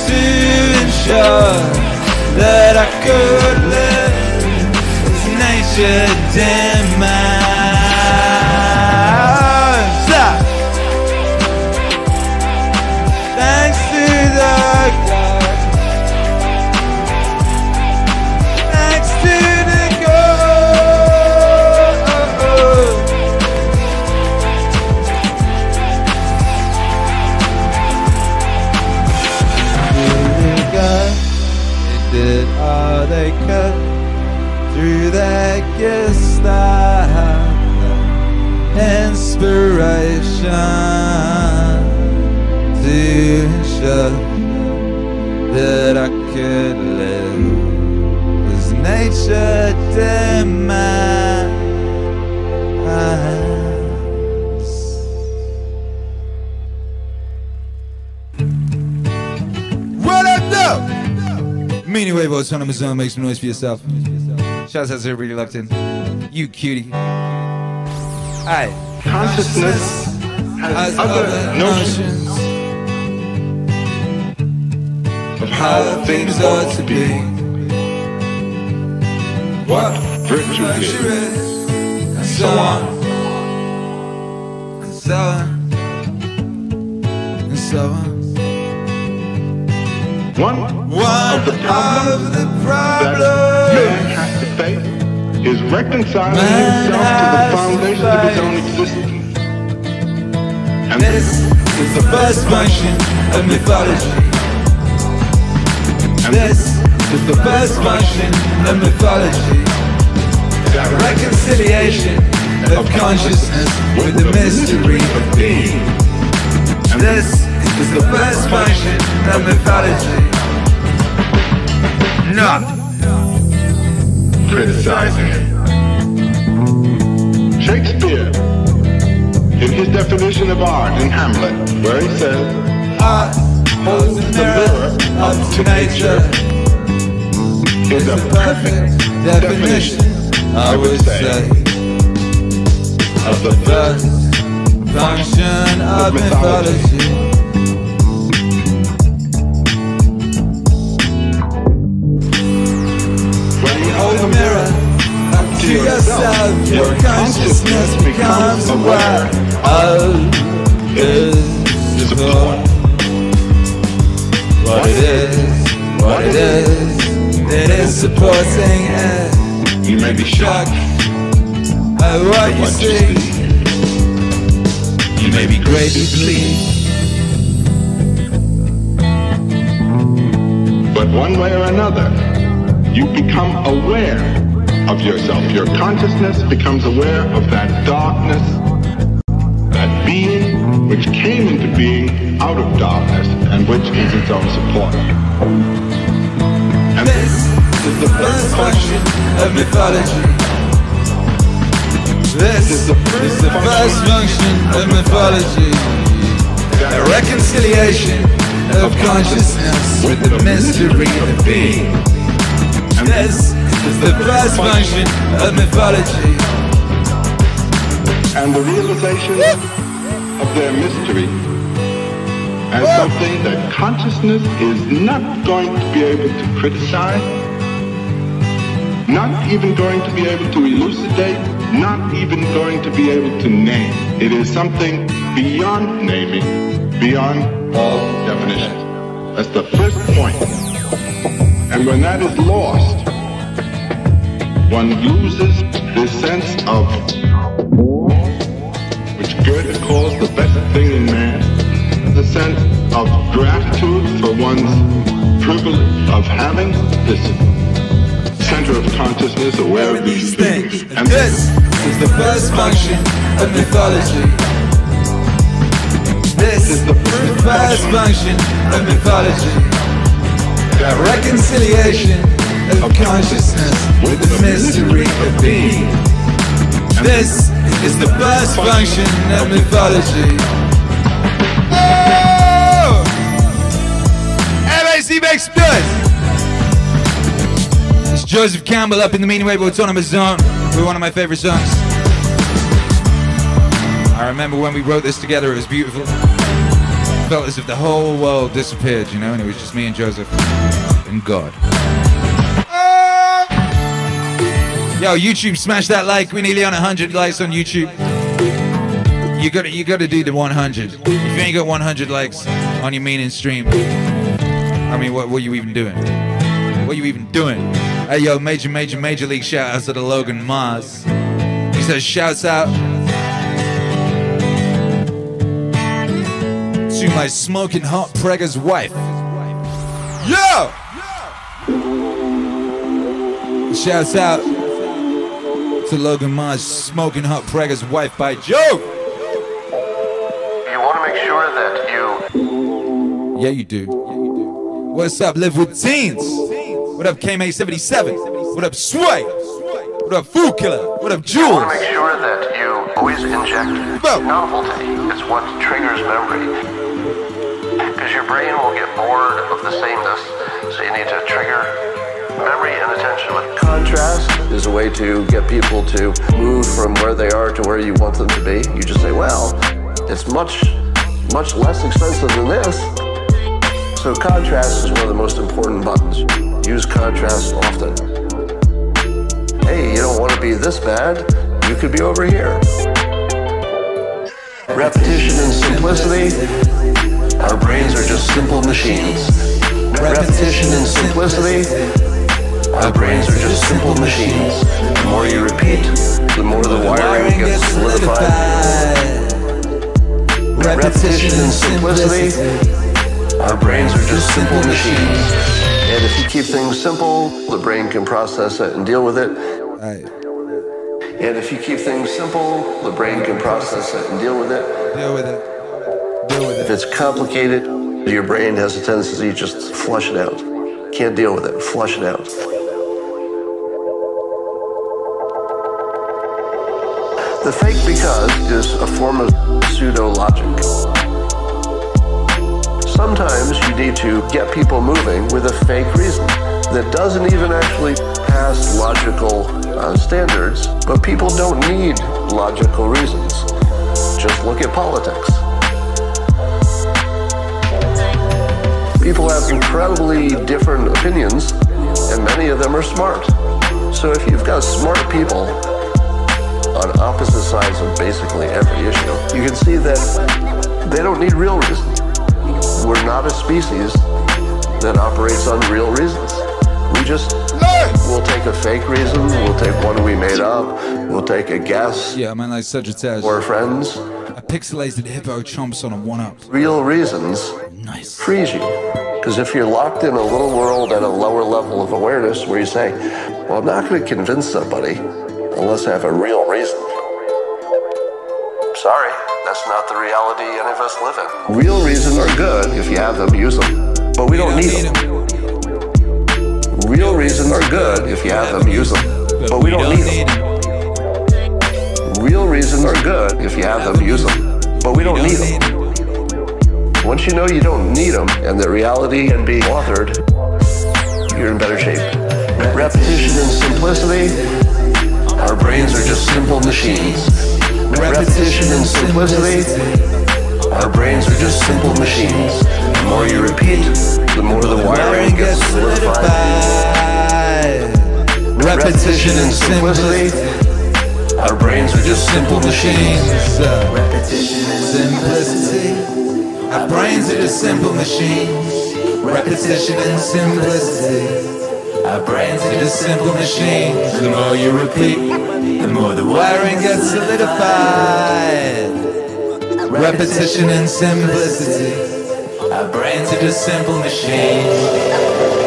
to ensure that I could live As nature demands. That have inspiration to ensure that I could live as nature demands. Meaning Wave Autonomous Zone, make some noise for yourself. Shouts out to everybody locked in. You cutie. Alright. Consciousness has other notions of how things ought to be. what virtue is, And so on. And so on. And so on. One, One of the problems the that problems. man has to face is reconciling himself to the foundations of his own existence. And This is the first function of mythology. This is the first function of mythology. Reconciliation of consciousness with the mystery of being. This is the first function of mythology. Not criticizing it. Shakespeare, in his definition of art in Hamlet, where he says, art holds the mirror up to nature. is a perfect definition, I would say, of the first function of mythology. Yourself, your consciousness becomes aware of this support. What it is, what it is, it is supporting it. You may be shocked at what you see. You may be greatly pleased. But one way or another, you become aware of yourself. Your consciousness becomes aware of that darkness, that being which came into being out of darkness and which is its own support. And this is the first function of mythology. This is the first function of mythology. A reconciliation of consciousness with the mystery of being. This is the first function of mythology. And the realization of their mystery as something that consciousness is not going to be able to criticize, not even going to be able to elucidate, not even going to be able to name. It is something beyond naming, beyond all definition. That's the first point. And when that is lost, one loses this sense of which Goethe calls the best thing in man, the sense of gratitude for one's privilege of having this center of consciousness aware of these things. And this is the first function of mythology. This is the first function of mythology. The reconciliation of consciousness with the mystery of being. This is the first function of mythology. Oh! Makes good! It's Joseph Campbell up in the Meaning Wave Autonomous Zone with one of my favorite songs. I remember when we wrote this together, it was beautiful. Felt as if the whole world disappeared, you know, and it was just me and Joseph and God. Yo, YouTube, smash that like. We're nearly on 100 likes on YouTube. You gotta, you gotta do the 100. If you ain't got 100 likes on your meaning stream, I mean, what, what you even doing? What are you even doing? Hey, yo, major, major, major league shout outs to the Logan Mars. He says, shouts out to my smoking hot pregger's wife. Yo! Shouts out to Logan Mars, smoking hot pregger's wife by Joe. You want to make sure that you Yeah, you do. What's up, Live with Teens? What up, KMA77? What up, Sway? What up, Food Killer? What up, you want Jules? to make sure that you always inject novelty. It's what triggers memory. Because your brain will get bored of the sameness, so you need to trigger memory and attention with contrast is a way to get people to move from where they are to where you want them to be. You just say, well, it's much, much less expensive than this. So contrast is one of the most important buttons. Use contrast often. Hey, you don't want to be this bad. You could be over here. Repetition and simplicity. Our brains are just simple machines. Repetition and simplicity. Our brains are just simple machines. The more you repeat, the more the wiring gets solidified. Repetition and simplicity. Our brains are just simple machines. And if you keep things simple, the brain can process it and deal with it. And if you keep things simple, the brain can process it and deal with it. Deal with it. Deal with it. If it's complicated, your brain has a tendency to just flush it out. Can't deal with it, flush it out. The fake because is a form of pseudo logic. Sometimes you need to get people moving with a fake reason that doesn't even actually pass logical uh, standards, but people don't need logical reasons. Just look at politics. People have incredibly different opinions, and many of them are smart. So if you've got smart people on opposite sides of basically every issue, you can see that they don't need real reasons. We're not a species that operates on real reasons. We just we'll take a fake reason, we'll take one we made up, we'll take a guess. Yeah, man, like Sagittarius. We're friends. A pixelated hippo chomps on a one up. Real reasons nice. frees you. Because if you're locked in a little world at a lower level of awareness where you say, well, I'm not going to convince somebody unless I have a real reason. Sorry, that's not the reality any of us live in. Real reasons are good if you have them, use them. But we don't need them. Real reasons are good if you have them, use them. But we don't need them. Real reasons are good if you have them, use them. But we don't need them. Once you know you don't need them and that reality can be authored, you're in better shape. Repetition and simplicity, our brains are just simple machines. Repetition and simplicity, our brains are just simple machines. The more you repeat, the more the wiring gets solidified. Repetition and simplicity, our brains are just simple machines. Repetition and simplicity. Our brains are just simple machines. Repetition and simplicity. Our brains are just simple machines. The more you repeat, the more the wiring gets solidified. Repetition and simplicity. Our brains are just simple machines.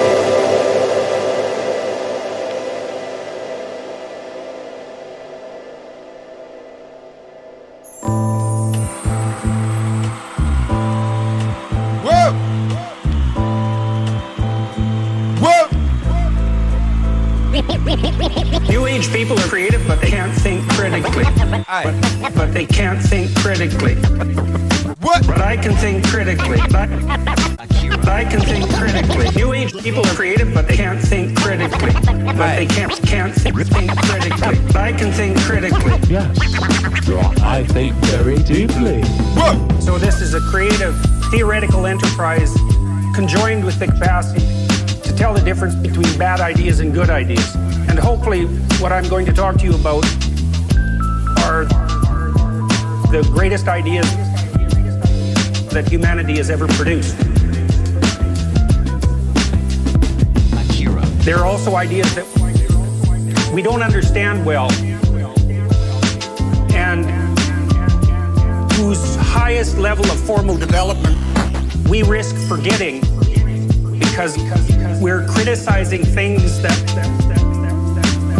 But, but they can't think critically. What? But I can think critically. But, but I can think critically. New age people are creative, but they can't think critically. But they can't can't think, think critically. But I can think critically. Yes. I think very deeply. What? So this is a creative, theoretical enterprise conjoined with the capacity to tell the difference between bad ideas and good ideas. And hopefully, what I'm going to talk to you about are the greatest ideas that humanity has ever produced. There are also ideas that we don't understand well and whose highest level of formal development we risk forgetting because we're criticizing things that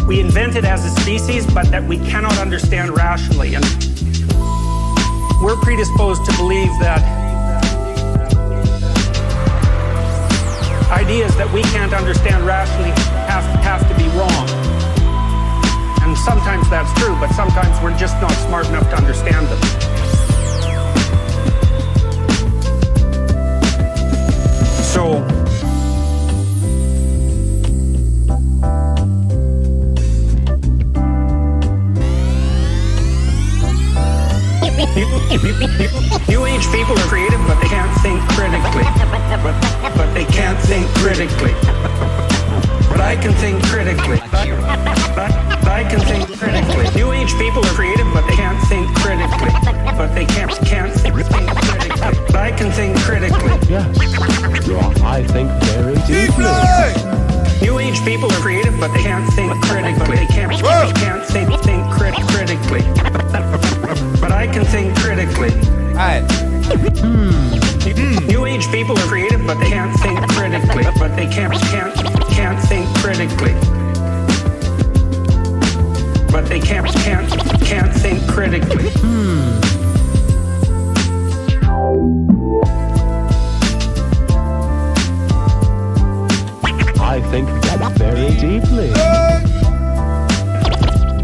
we invented as a species but that we cannot understand rationally and we're predisposed to believe that ideas that we can't understand rationally have, have to be wrong. And sometimes that's true but sometimes we're just not smart enough to understand them. So New age people are creative, but they can't think critically. But, they can't think critically. But I can think critically. But, but, but I can think critically. New age people are creative, but they can't think critically. But they can't can't think critically. But I can think critically. Yes. I think very deeply. New age people are creative, but they can't think critically. They can't, can't think, think crit- critically. But I can think critically. Hmm. Hmm. New age people are creative, but they can't think critically. But they can't can't can't think critically. But they can't can't can't think critically. Hmm. I think very deeply.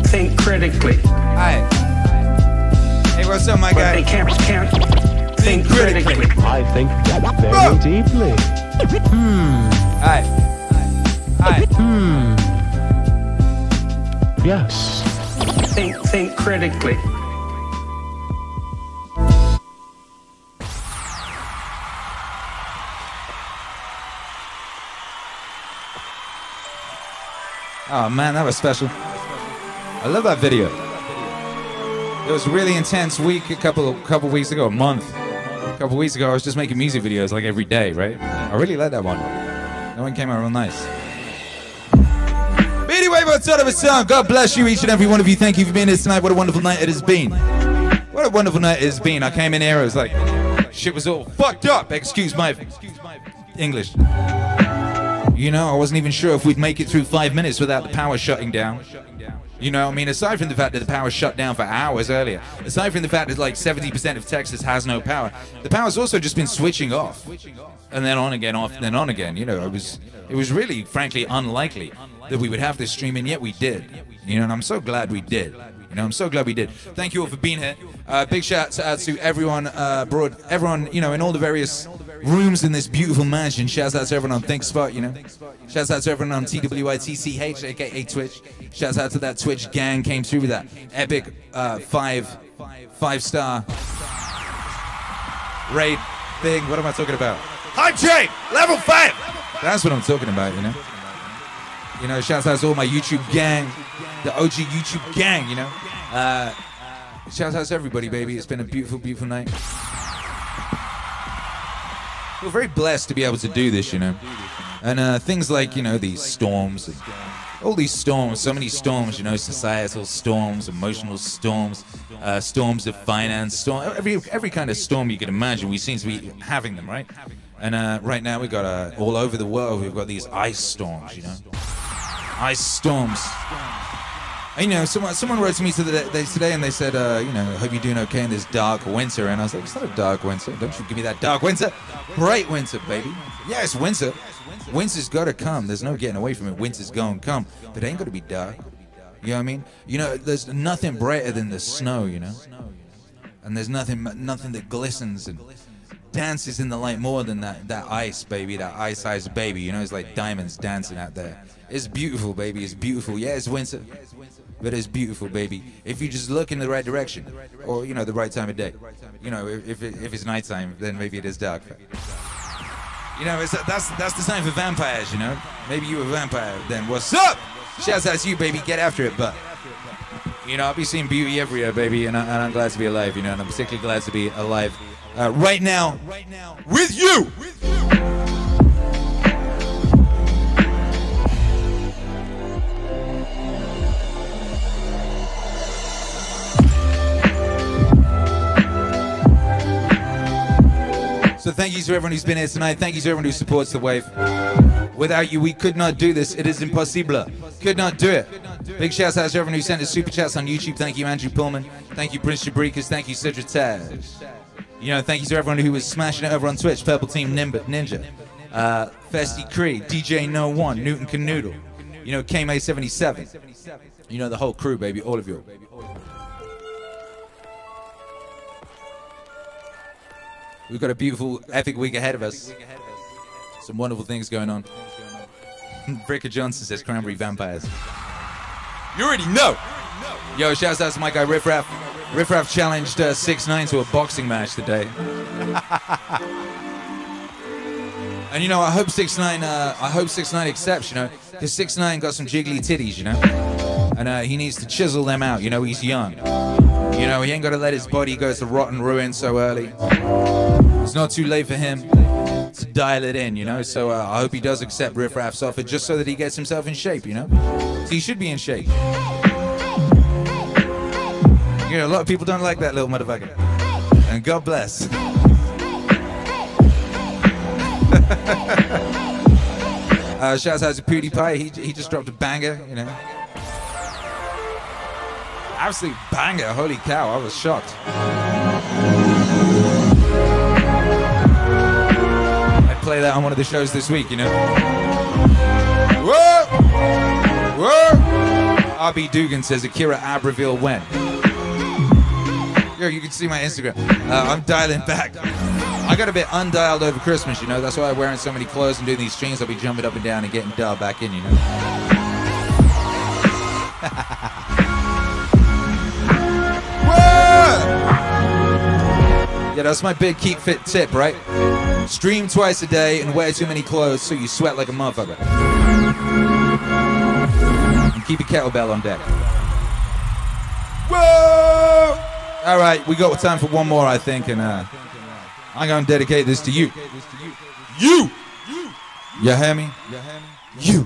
Think critically. Hi. Hey, what's up, my But guy? they can't can't think critically. I think very deeply. Hmm. Hi. Hi. Hmm. Yes. Think think critically. Oh man, that was special. I love that video. It was a really intense week a couple of, couple weeks ago, a month. A couple weeks ago, I was just making music videos like every day, right? I really like that one. That one came out real nice. But anyway, what's up, it's song? God bless you, each and every one of you. Thank you for being here tonight. What a wonderful night it has been. What a wonderful night it has been. I came in here, I was like, shit was all fucked up. Excuse my English. You know, I wasn't even sure if we'd make it through five minutes without the power shutting down. You know, I mean, aside from the fact that the power shut down for hours earlier, aside from the fact that like 70% of Texas has no power, the power's also just been switching off, and then on again, off, then on again. You know, it was it was really, frankly, unlikely that we would have this stream, and yet we did. You know, and I'm so glad we did. You know, I'm so glad we did. Thank you all for being here. Uh, big shout out to everyone uh, abroad, everyone, you know, in all the various rooms in this beautiful mansion. Shouts out to everyone on Thinkspot, you know. Shouts out to everyone on TWITCH, aka Twitch. Shouts out to that Twitch gang came through with that epic uh, five five star raid thing. What am I talking about? Hype Jay, level five. That's what I'm talking about, you know. You know, shouts out to all my YouTube gang, the OG YouTube gang, you know. Uh, shouts out to everybody, baby. It's been a beautiful, beautiful night. We're very blessed to be able to do this, you know. And uh, things like, you know, these storms, and all these storms, so many storms, you know, societal storms, emotional storms, uh, storms of finance, storm, every every kind of storm you can imagine. We seem to be having them, right? And uh, right now we've got uh, all over the world, we've got these ice storms, you know, ice storms. You know, someone someone wrote to me today, and they said, uh, you know, hope you're doing okay in this dark winter. And I was like, it's not a dark winter. Don't you give me that dark winter. Bright winter, baby. It's winter. Winter's got to come. There's no getting away from it. Winter's going to come. But it ain't going to be dark. You know what I mean? You know, there's nothing brighter than the snow, you know? And there's nothing nothing that glistens and dances in the light more than that, that ice, baby, that ice-sized baby. You know, it's like diamonds dancing out there. It's beautiful, baby. It's beautiful. Yeah, it's winter but it's beautiful, baby. If you just look in the right direction, or you know the right time of day. You know, if it, if it's nighttime, then maybe it is dark. You know, that's that's the sign for vampires. You know, maybe you a vampire. Then what's up? Shouts out to you, baby. Get after it, but. You know, I'll be seeing beauty everywhere, baby, and, I, I'm glad to be alive. You know, and I'm particularly glad to be alive uh, right now, with you. So thank you to everyone who's been here tonight. Thank you to everyone who supports the wave. Without you, we could not do this. It is impossible. Could not do it. Big shouts out to everyone who sent us super chats on YouTube. Thank you, Andrew Pullman. Thank you, Prince Jabrikas. Thank you, Cedric Taz. You know, thank you to everyone who was smashing it over on Twitch. Purple Team Nimba, Ninja. Uh, Festy Cree, DJ No One, Newton Canoodle. You know, KMA77. You know, the whole crew, baby. All of you. We've got a beautiful, epic week ahead of us. Some wonderful things going on. *laughs* Bricker Johnson says cranberry vampires. You already know. Yo, shouts out to my guy Riff Raff. Riff Raff challenged uh, 6 9 to a boxing match today. *laughs* and you know, I hope 6 9 uh, I hope 6 9 accepts, you know, because 6 9 got some jiggly titties, you know. And uh, he needs to chisel them out, you know, he's young. You know, he ain't to let his body go to rotten ruin so early. It's not too late for him to dial it in, you know. So uh, I hope he does accept Riff Raff's offer just so that he gets himself in shape, you know. He should be in shape. You know, a lot of people don't like that little motherfucker. And God bless. *laughs* uh, out to PewDiePie. He, he just dropped a banger, you know. Absolute banger. Holy cow, I was shocked. I'd play that on one of the shows this week, you know. Whoa! Whoa! RB Dugan says Akira Abreville when. Yo, you can see my Instagram. Uh, I'm dialing back. I got a bit undialed over Christmas, you know. That's why I'm wearing so many clothes and doing these streams. I'll be jumping up and down and getting dialed back in, you know. *laughs* Yeah, that's my big keep fit tip, right? Stream twice a day and wear too many clothes so you sweat like a motherfucker. And keep your kettlebell on deck. Whoa! All right, we got time for one more, I think, and uh, I'm gonna dedicate this to you. you. You! You hear me? You!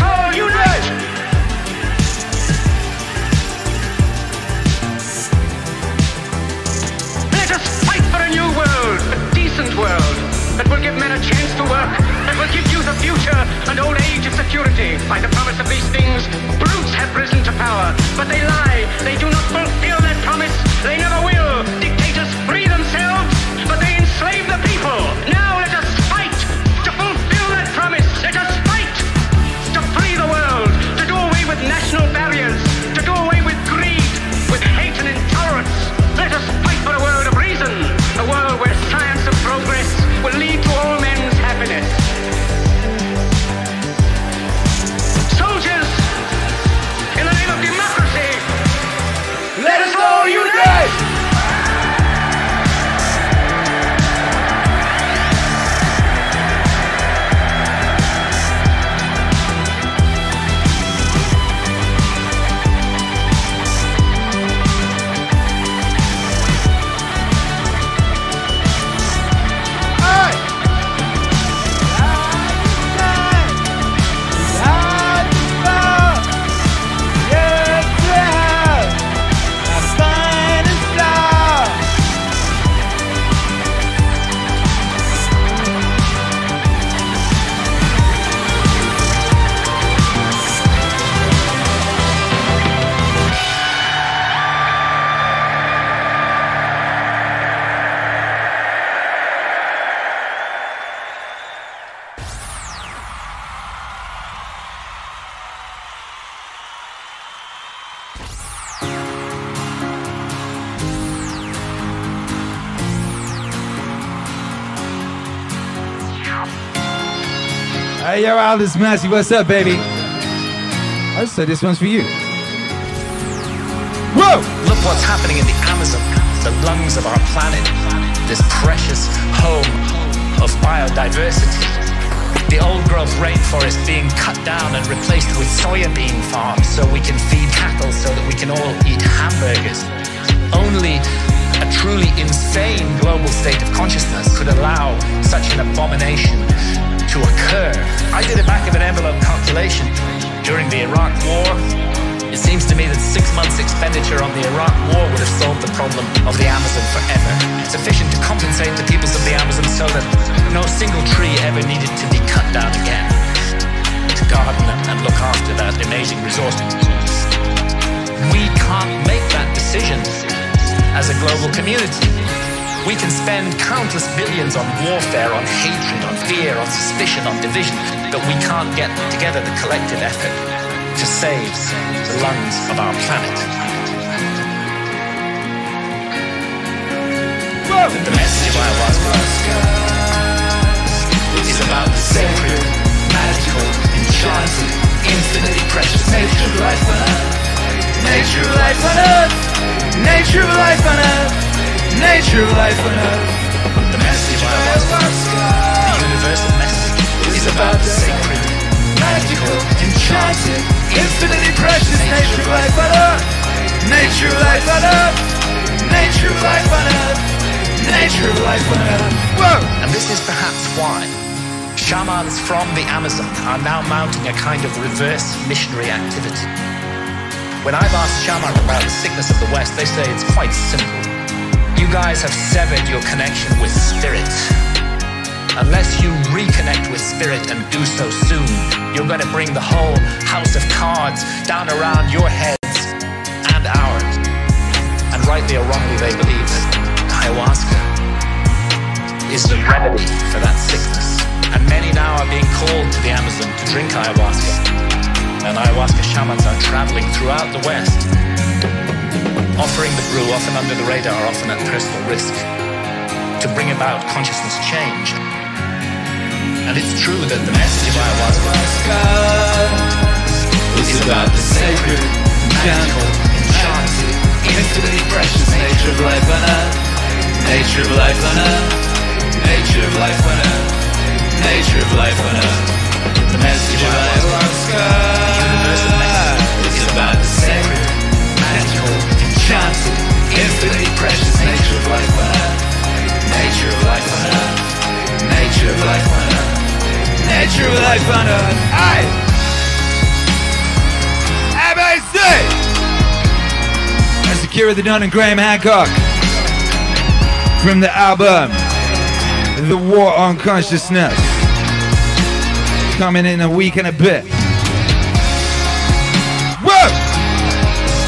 a chance to work, that will give you the future and old age a security. By the promise of these things, brutes have risen to power, but they lie. They do not fulfill that promise. They never will. Yo, Massey, what's up, baby? I said this one's for you. Whoa! Look what's happening in the Amazon, the lungs of our planet, this precious home of biodiversity. the old growth rainforest being cut down and replaced with soybean farms so we can feed cattle so that we can all eat hamburgers. Only a truly insane global state of consciousness could allow such an abomination to occur. I did a back of an envelope calculation during the Iraq War. It seems to me that six months' expenditure on the Iraq War would have solved the problem of the Amazon forever, sufficient to compensate the peoples of the Amazon so that no single tree ever needed to be cut down again to garden and look after that amazing resource. We can't make that decision as a global community. We can spend countless billions on warfare, on hatred, on fear, on suspicion, on division, but we can't get together the collective effort to save the lungs of our planet. The message of ayahuasca is about the sacred, magical, enchanted, infinitely precious nature of life on earth. Nature of life on earth. Nature of life on earth. Nature of life on earth. The message of ayahuasca, the universal message, is about the sacred, magical, enchanted, infinitely precious nature of life on earth. Nature of life on earth. Nature of life on earth. Nature of life on earth. Whoa! And this is perhaps why shamans from the Amazon are now mounting a kind of reverse missionary activity. When I've asked shamans about the sickness of the West, they say it's quite simple. Guys have severed your connection with spirit. Unless you reconnect with spirit and do so soon, you're going to bring the whole house of cards down around your heads and ours. And rightly or wrongly, they believe that ayahuasca is the remedy for that sickness. And many now are being called to the Amazon to drink ayahuasca. And ayahuasca shamans are traveling throughout the West, offering the brew, often under the radar, often at personal risk, to bring about consciousness change. And it's true that the message of ayahuasca is about the sacred, magical, enchanted, infinitely precious nature of life on earth. Nature of life on earth. Nature of life on earth. Nature of life on earth. The message of ayahuasca is about the enchanted, infinitely precious nature of life on earth. Nature of life on earth. Nature of life on earth. Nature of life on earth. Aye! MAC! That's Akira the Don and Graham Hancock from the album The War on Consciousness. Coming in a week and a bit.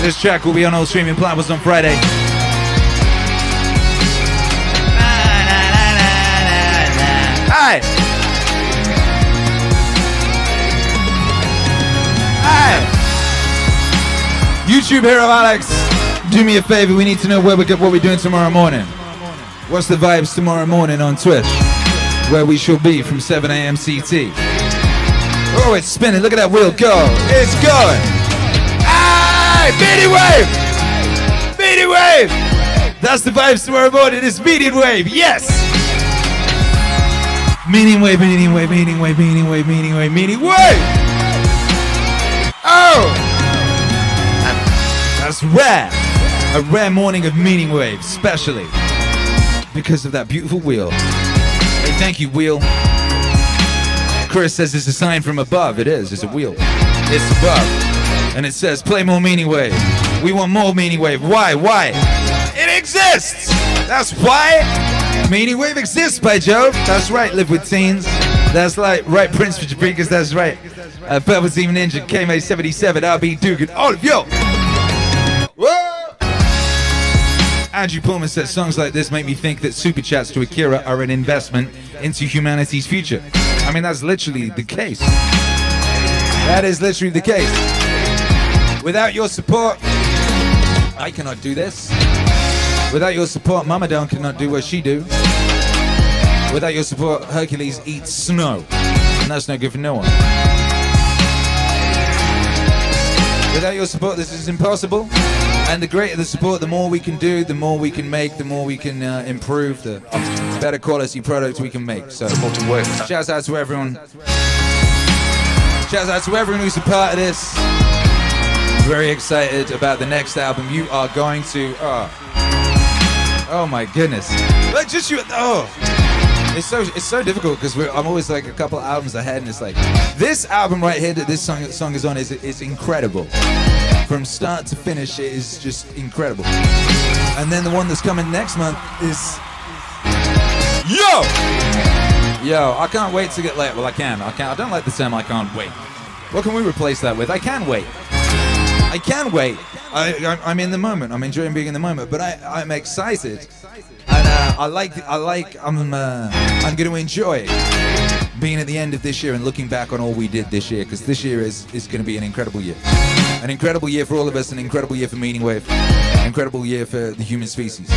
This track will be on all streaming platforms on Friday. Hi! Hi! YouTube hero Alex, do me a favor. We need to know where we what we're doing tomorrow morning. What's the vibes tomorrow morning on Twitch? Where we shall be from 7 a.m. CT. Oh, it's spinning. Look at that wheel go. It's going. Beating wave! Beating wave! That's the vibes tomorrow morning. It's beating wave. Yes! Meaning wave, meaning wave, meaning wave, meaning wave, meaning wave, meaning wave! Oh! That's rare. A rare morning of meaning Wave, especially because of that beautiful wheel. Hey, thank you, wheel. Chris says it's a sign from above. It is. It's a wheel. It's above. And it says, play more meaning wave. We want more meaning wave. Why? Why? It exists! That's why meaning wave exists, by Jove. That's right, live with teens. That's like, right, Prince for Jabrikas, that's right. Uh, Purple Team Ninja, KMA77, RB Dugan, all of you! Andrew Pullman said songs like this make me think that super chats to Akira are an investment into humanity's future. I mean, that's literally the case. That is literally the case. Without your support, I cannot do this. Without your support, Mama Down cannot do what she do. Without your support, Hercules eats snow. And that's no good for no one. Without your support, this is impossible. And the greater the support, the more we can do, the more we can make, the more we can uh, improve, the better quality product we can make. So, shouts out to everyone. Shouts out to everyone who's a part of this. Very excited about the next album. You are going to. Oh, oh my goodness! Like just you. Oh, it's so it's so difficult because I'm always like a couple albums ahead, and it's like this album right here that this song song is on is is incredible. From start to finish, it is just incredible. And then the one that's coming next month is Yo! Yo, I can't wait to get late. Well, I can. I can. I don't like the term I can't wait. What can we replace that with? I can wait. I can't wait. I, I'm in the moment. I'm enjoying being in the moment, but I, I'm excited, and uh, I like. I like. I'm. Uh, I'm going to enjoy being at the end of this year and looking back on all we did this year, because this year is is going to be an incredible year, an incredible year for all of us, an incredible year for Meaning Wave, incredible year for the human species.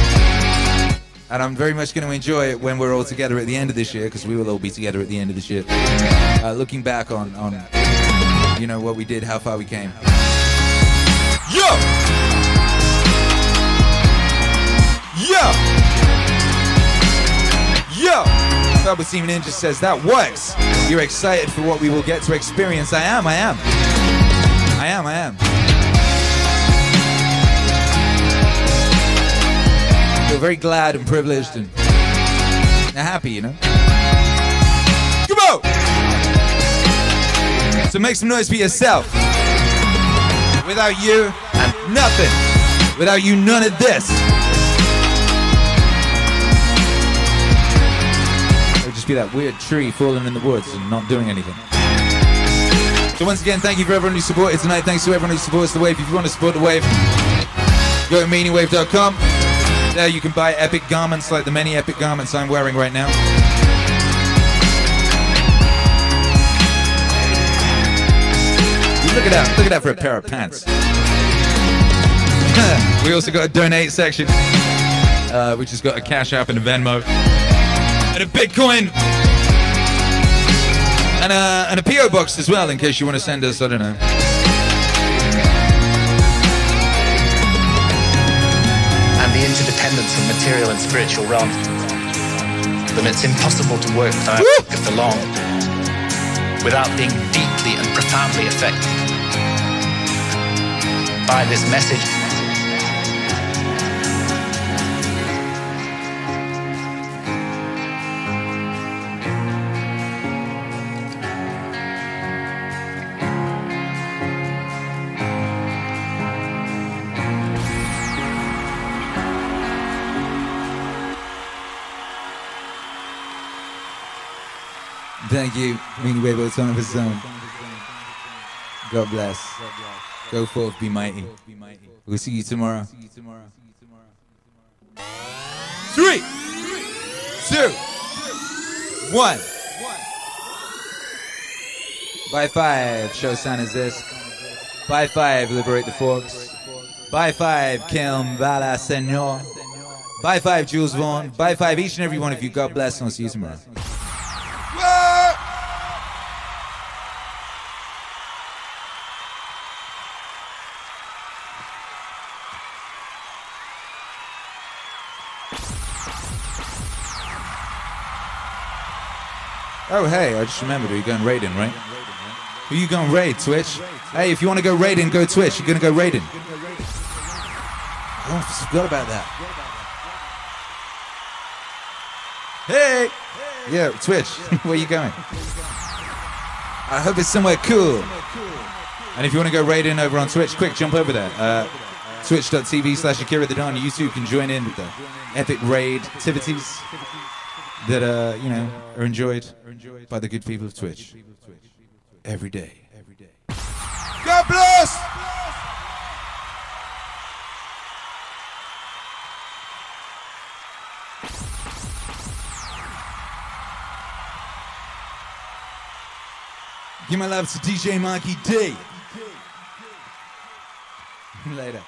And I'm very much going to enjoy it when we're all together at the end of this year, because we will all be together at the end of this year, uh, looking back on on you know what we did, how far we came. Yo! Yo! Yo! Double Team Ninja says that works. You're excited for what we will get to experience. I am, I am. I am, I am. Feel very glad and privileged and happy, you know? Come on! So make some noise for yourself. Without you, I'm nothing. Without you, none of this. It would just be that weird tree falling in the woods and not doing anything. So once again, thank you for everyone who supported tonight. Thanks to everyone who supports the wave. If you want to support the wave, go to meaningwave.com. There you can buy epic garments like the many epic garments I'm wearing right now. Look at that. Look at that for a pair of pants. *laughs* we also got a donate section, uh, which has got a Cash App and a Venmo, and a Bitcoin, and a, and a PO box as well, in case you want to send us, I don't know. And the interdependence of material and spiritual realm. Then it's impossible to work without for long, without being deeply and profoundly affected by this message. Thank you, Meaning Wave on of his own. God bless. Go forth, be mighty. We'll see you tomorrow. Three, two, one. By five, show sign is this. By five, liberate the forks. By five, Kilm Vala Senor. By five, Jules Vaughn. By five, each and every one of you. God bless, and I'll see you tomorrow. Oh, hey, I just remembered Are you're going raiding, right? Are you going raid, Twitch? Hey, if you want to go raiding, go Twitch. You're going to go raiding. Oh, I forgot about that. Hey! Yeah, Twitch, *laughs* where are you going? I hope it's somewhere cool. And if you want to go raiding over on Twitch, quick, jump over there. Uh, Twitch.tv slash Akira the Don. You too can join in with the epic raid activities that uh, you know are enjoyed by the good people of Twitch every day. God bless. Give my love to DJ Mikey D. Later.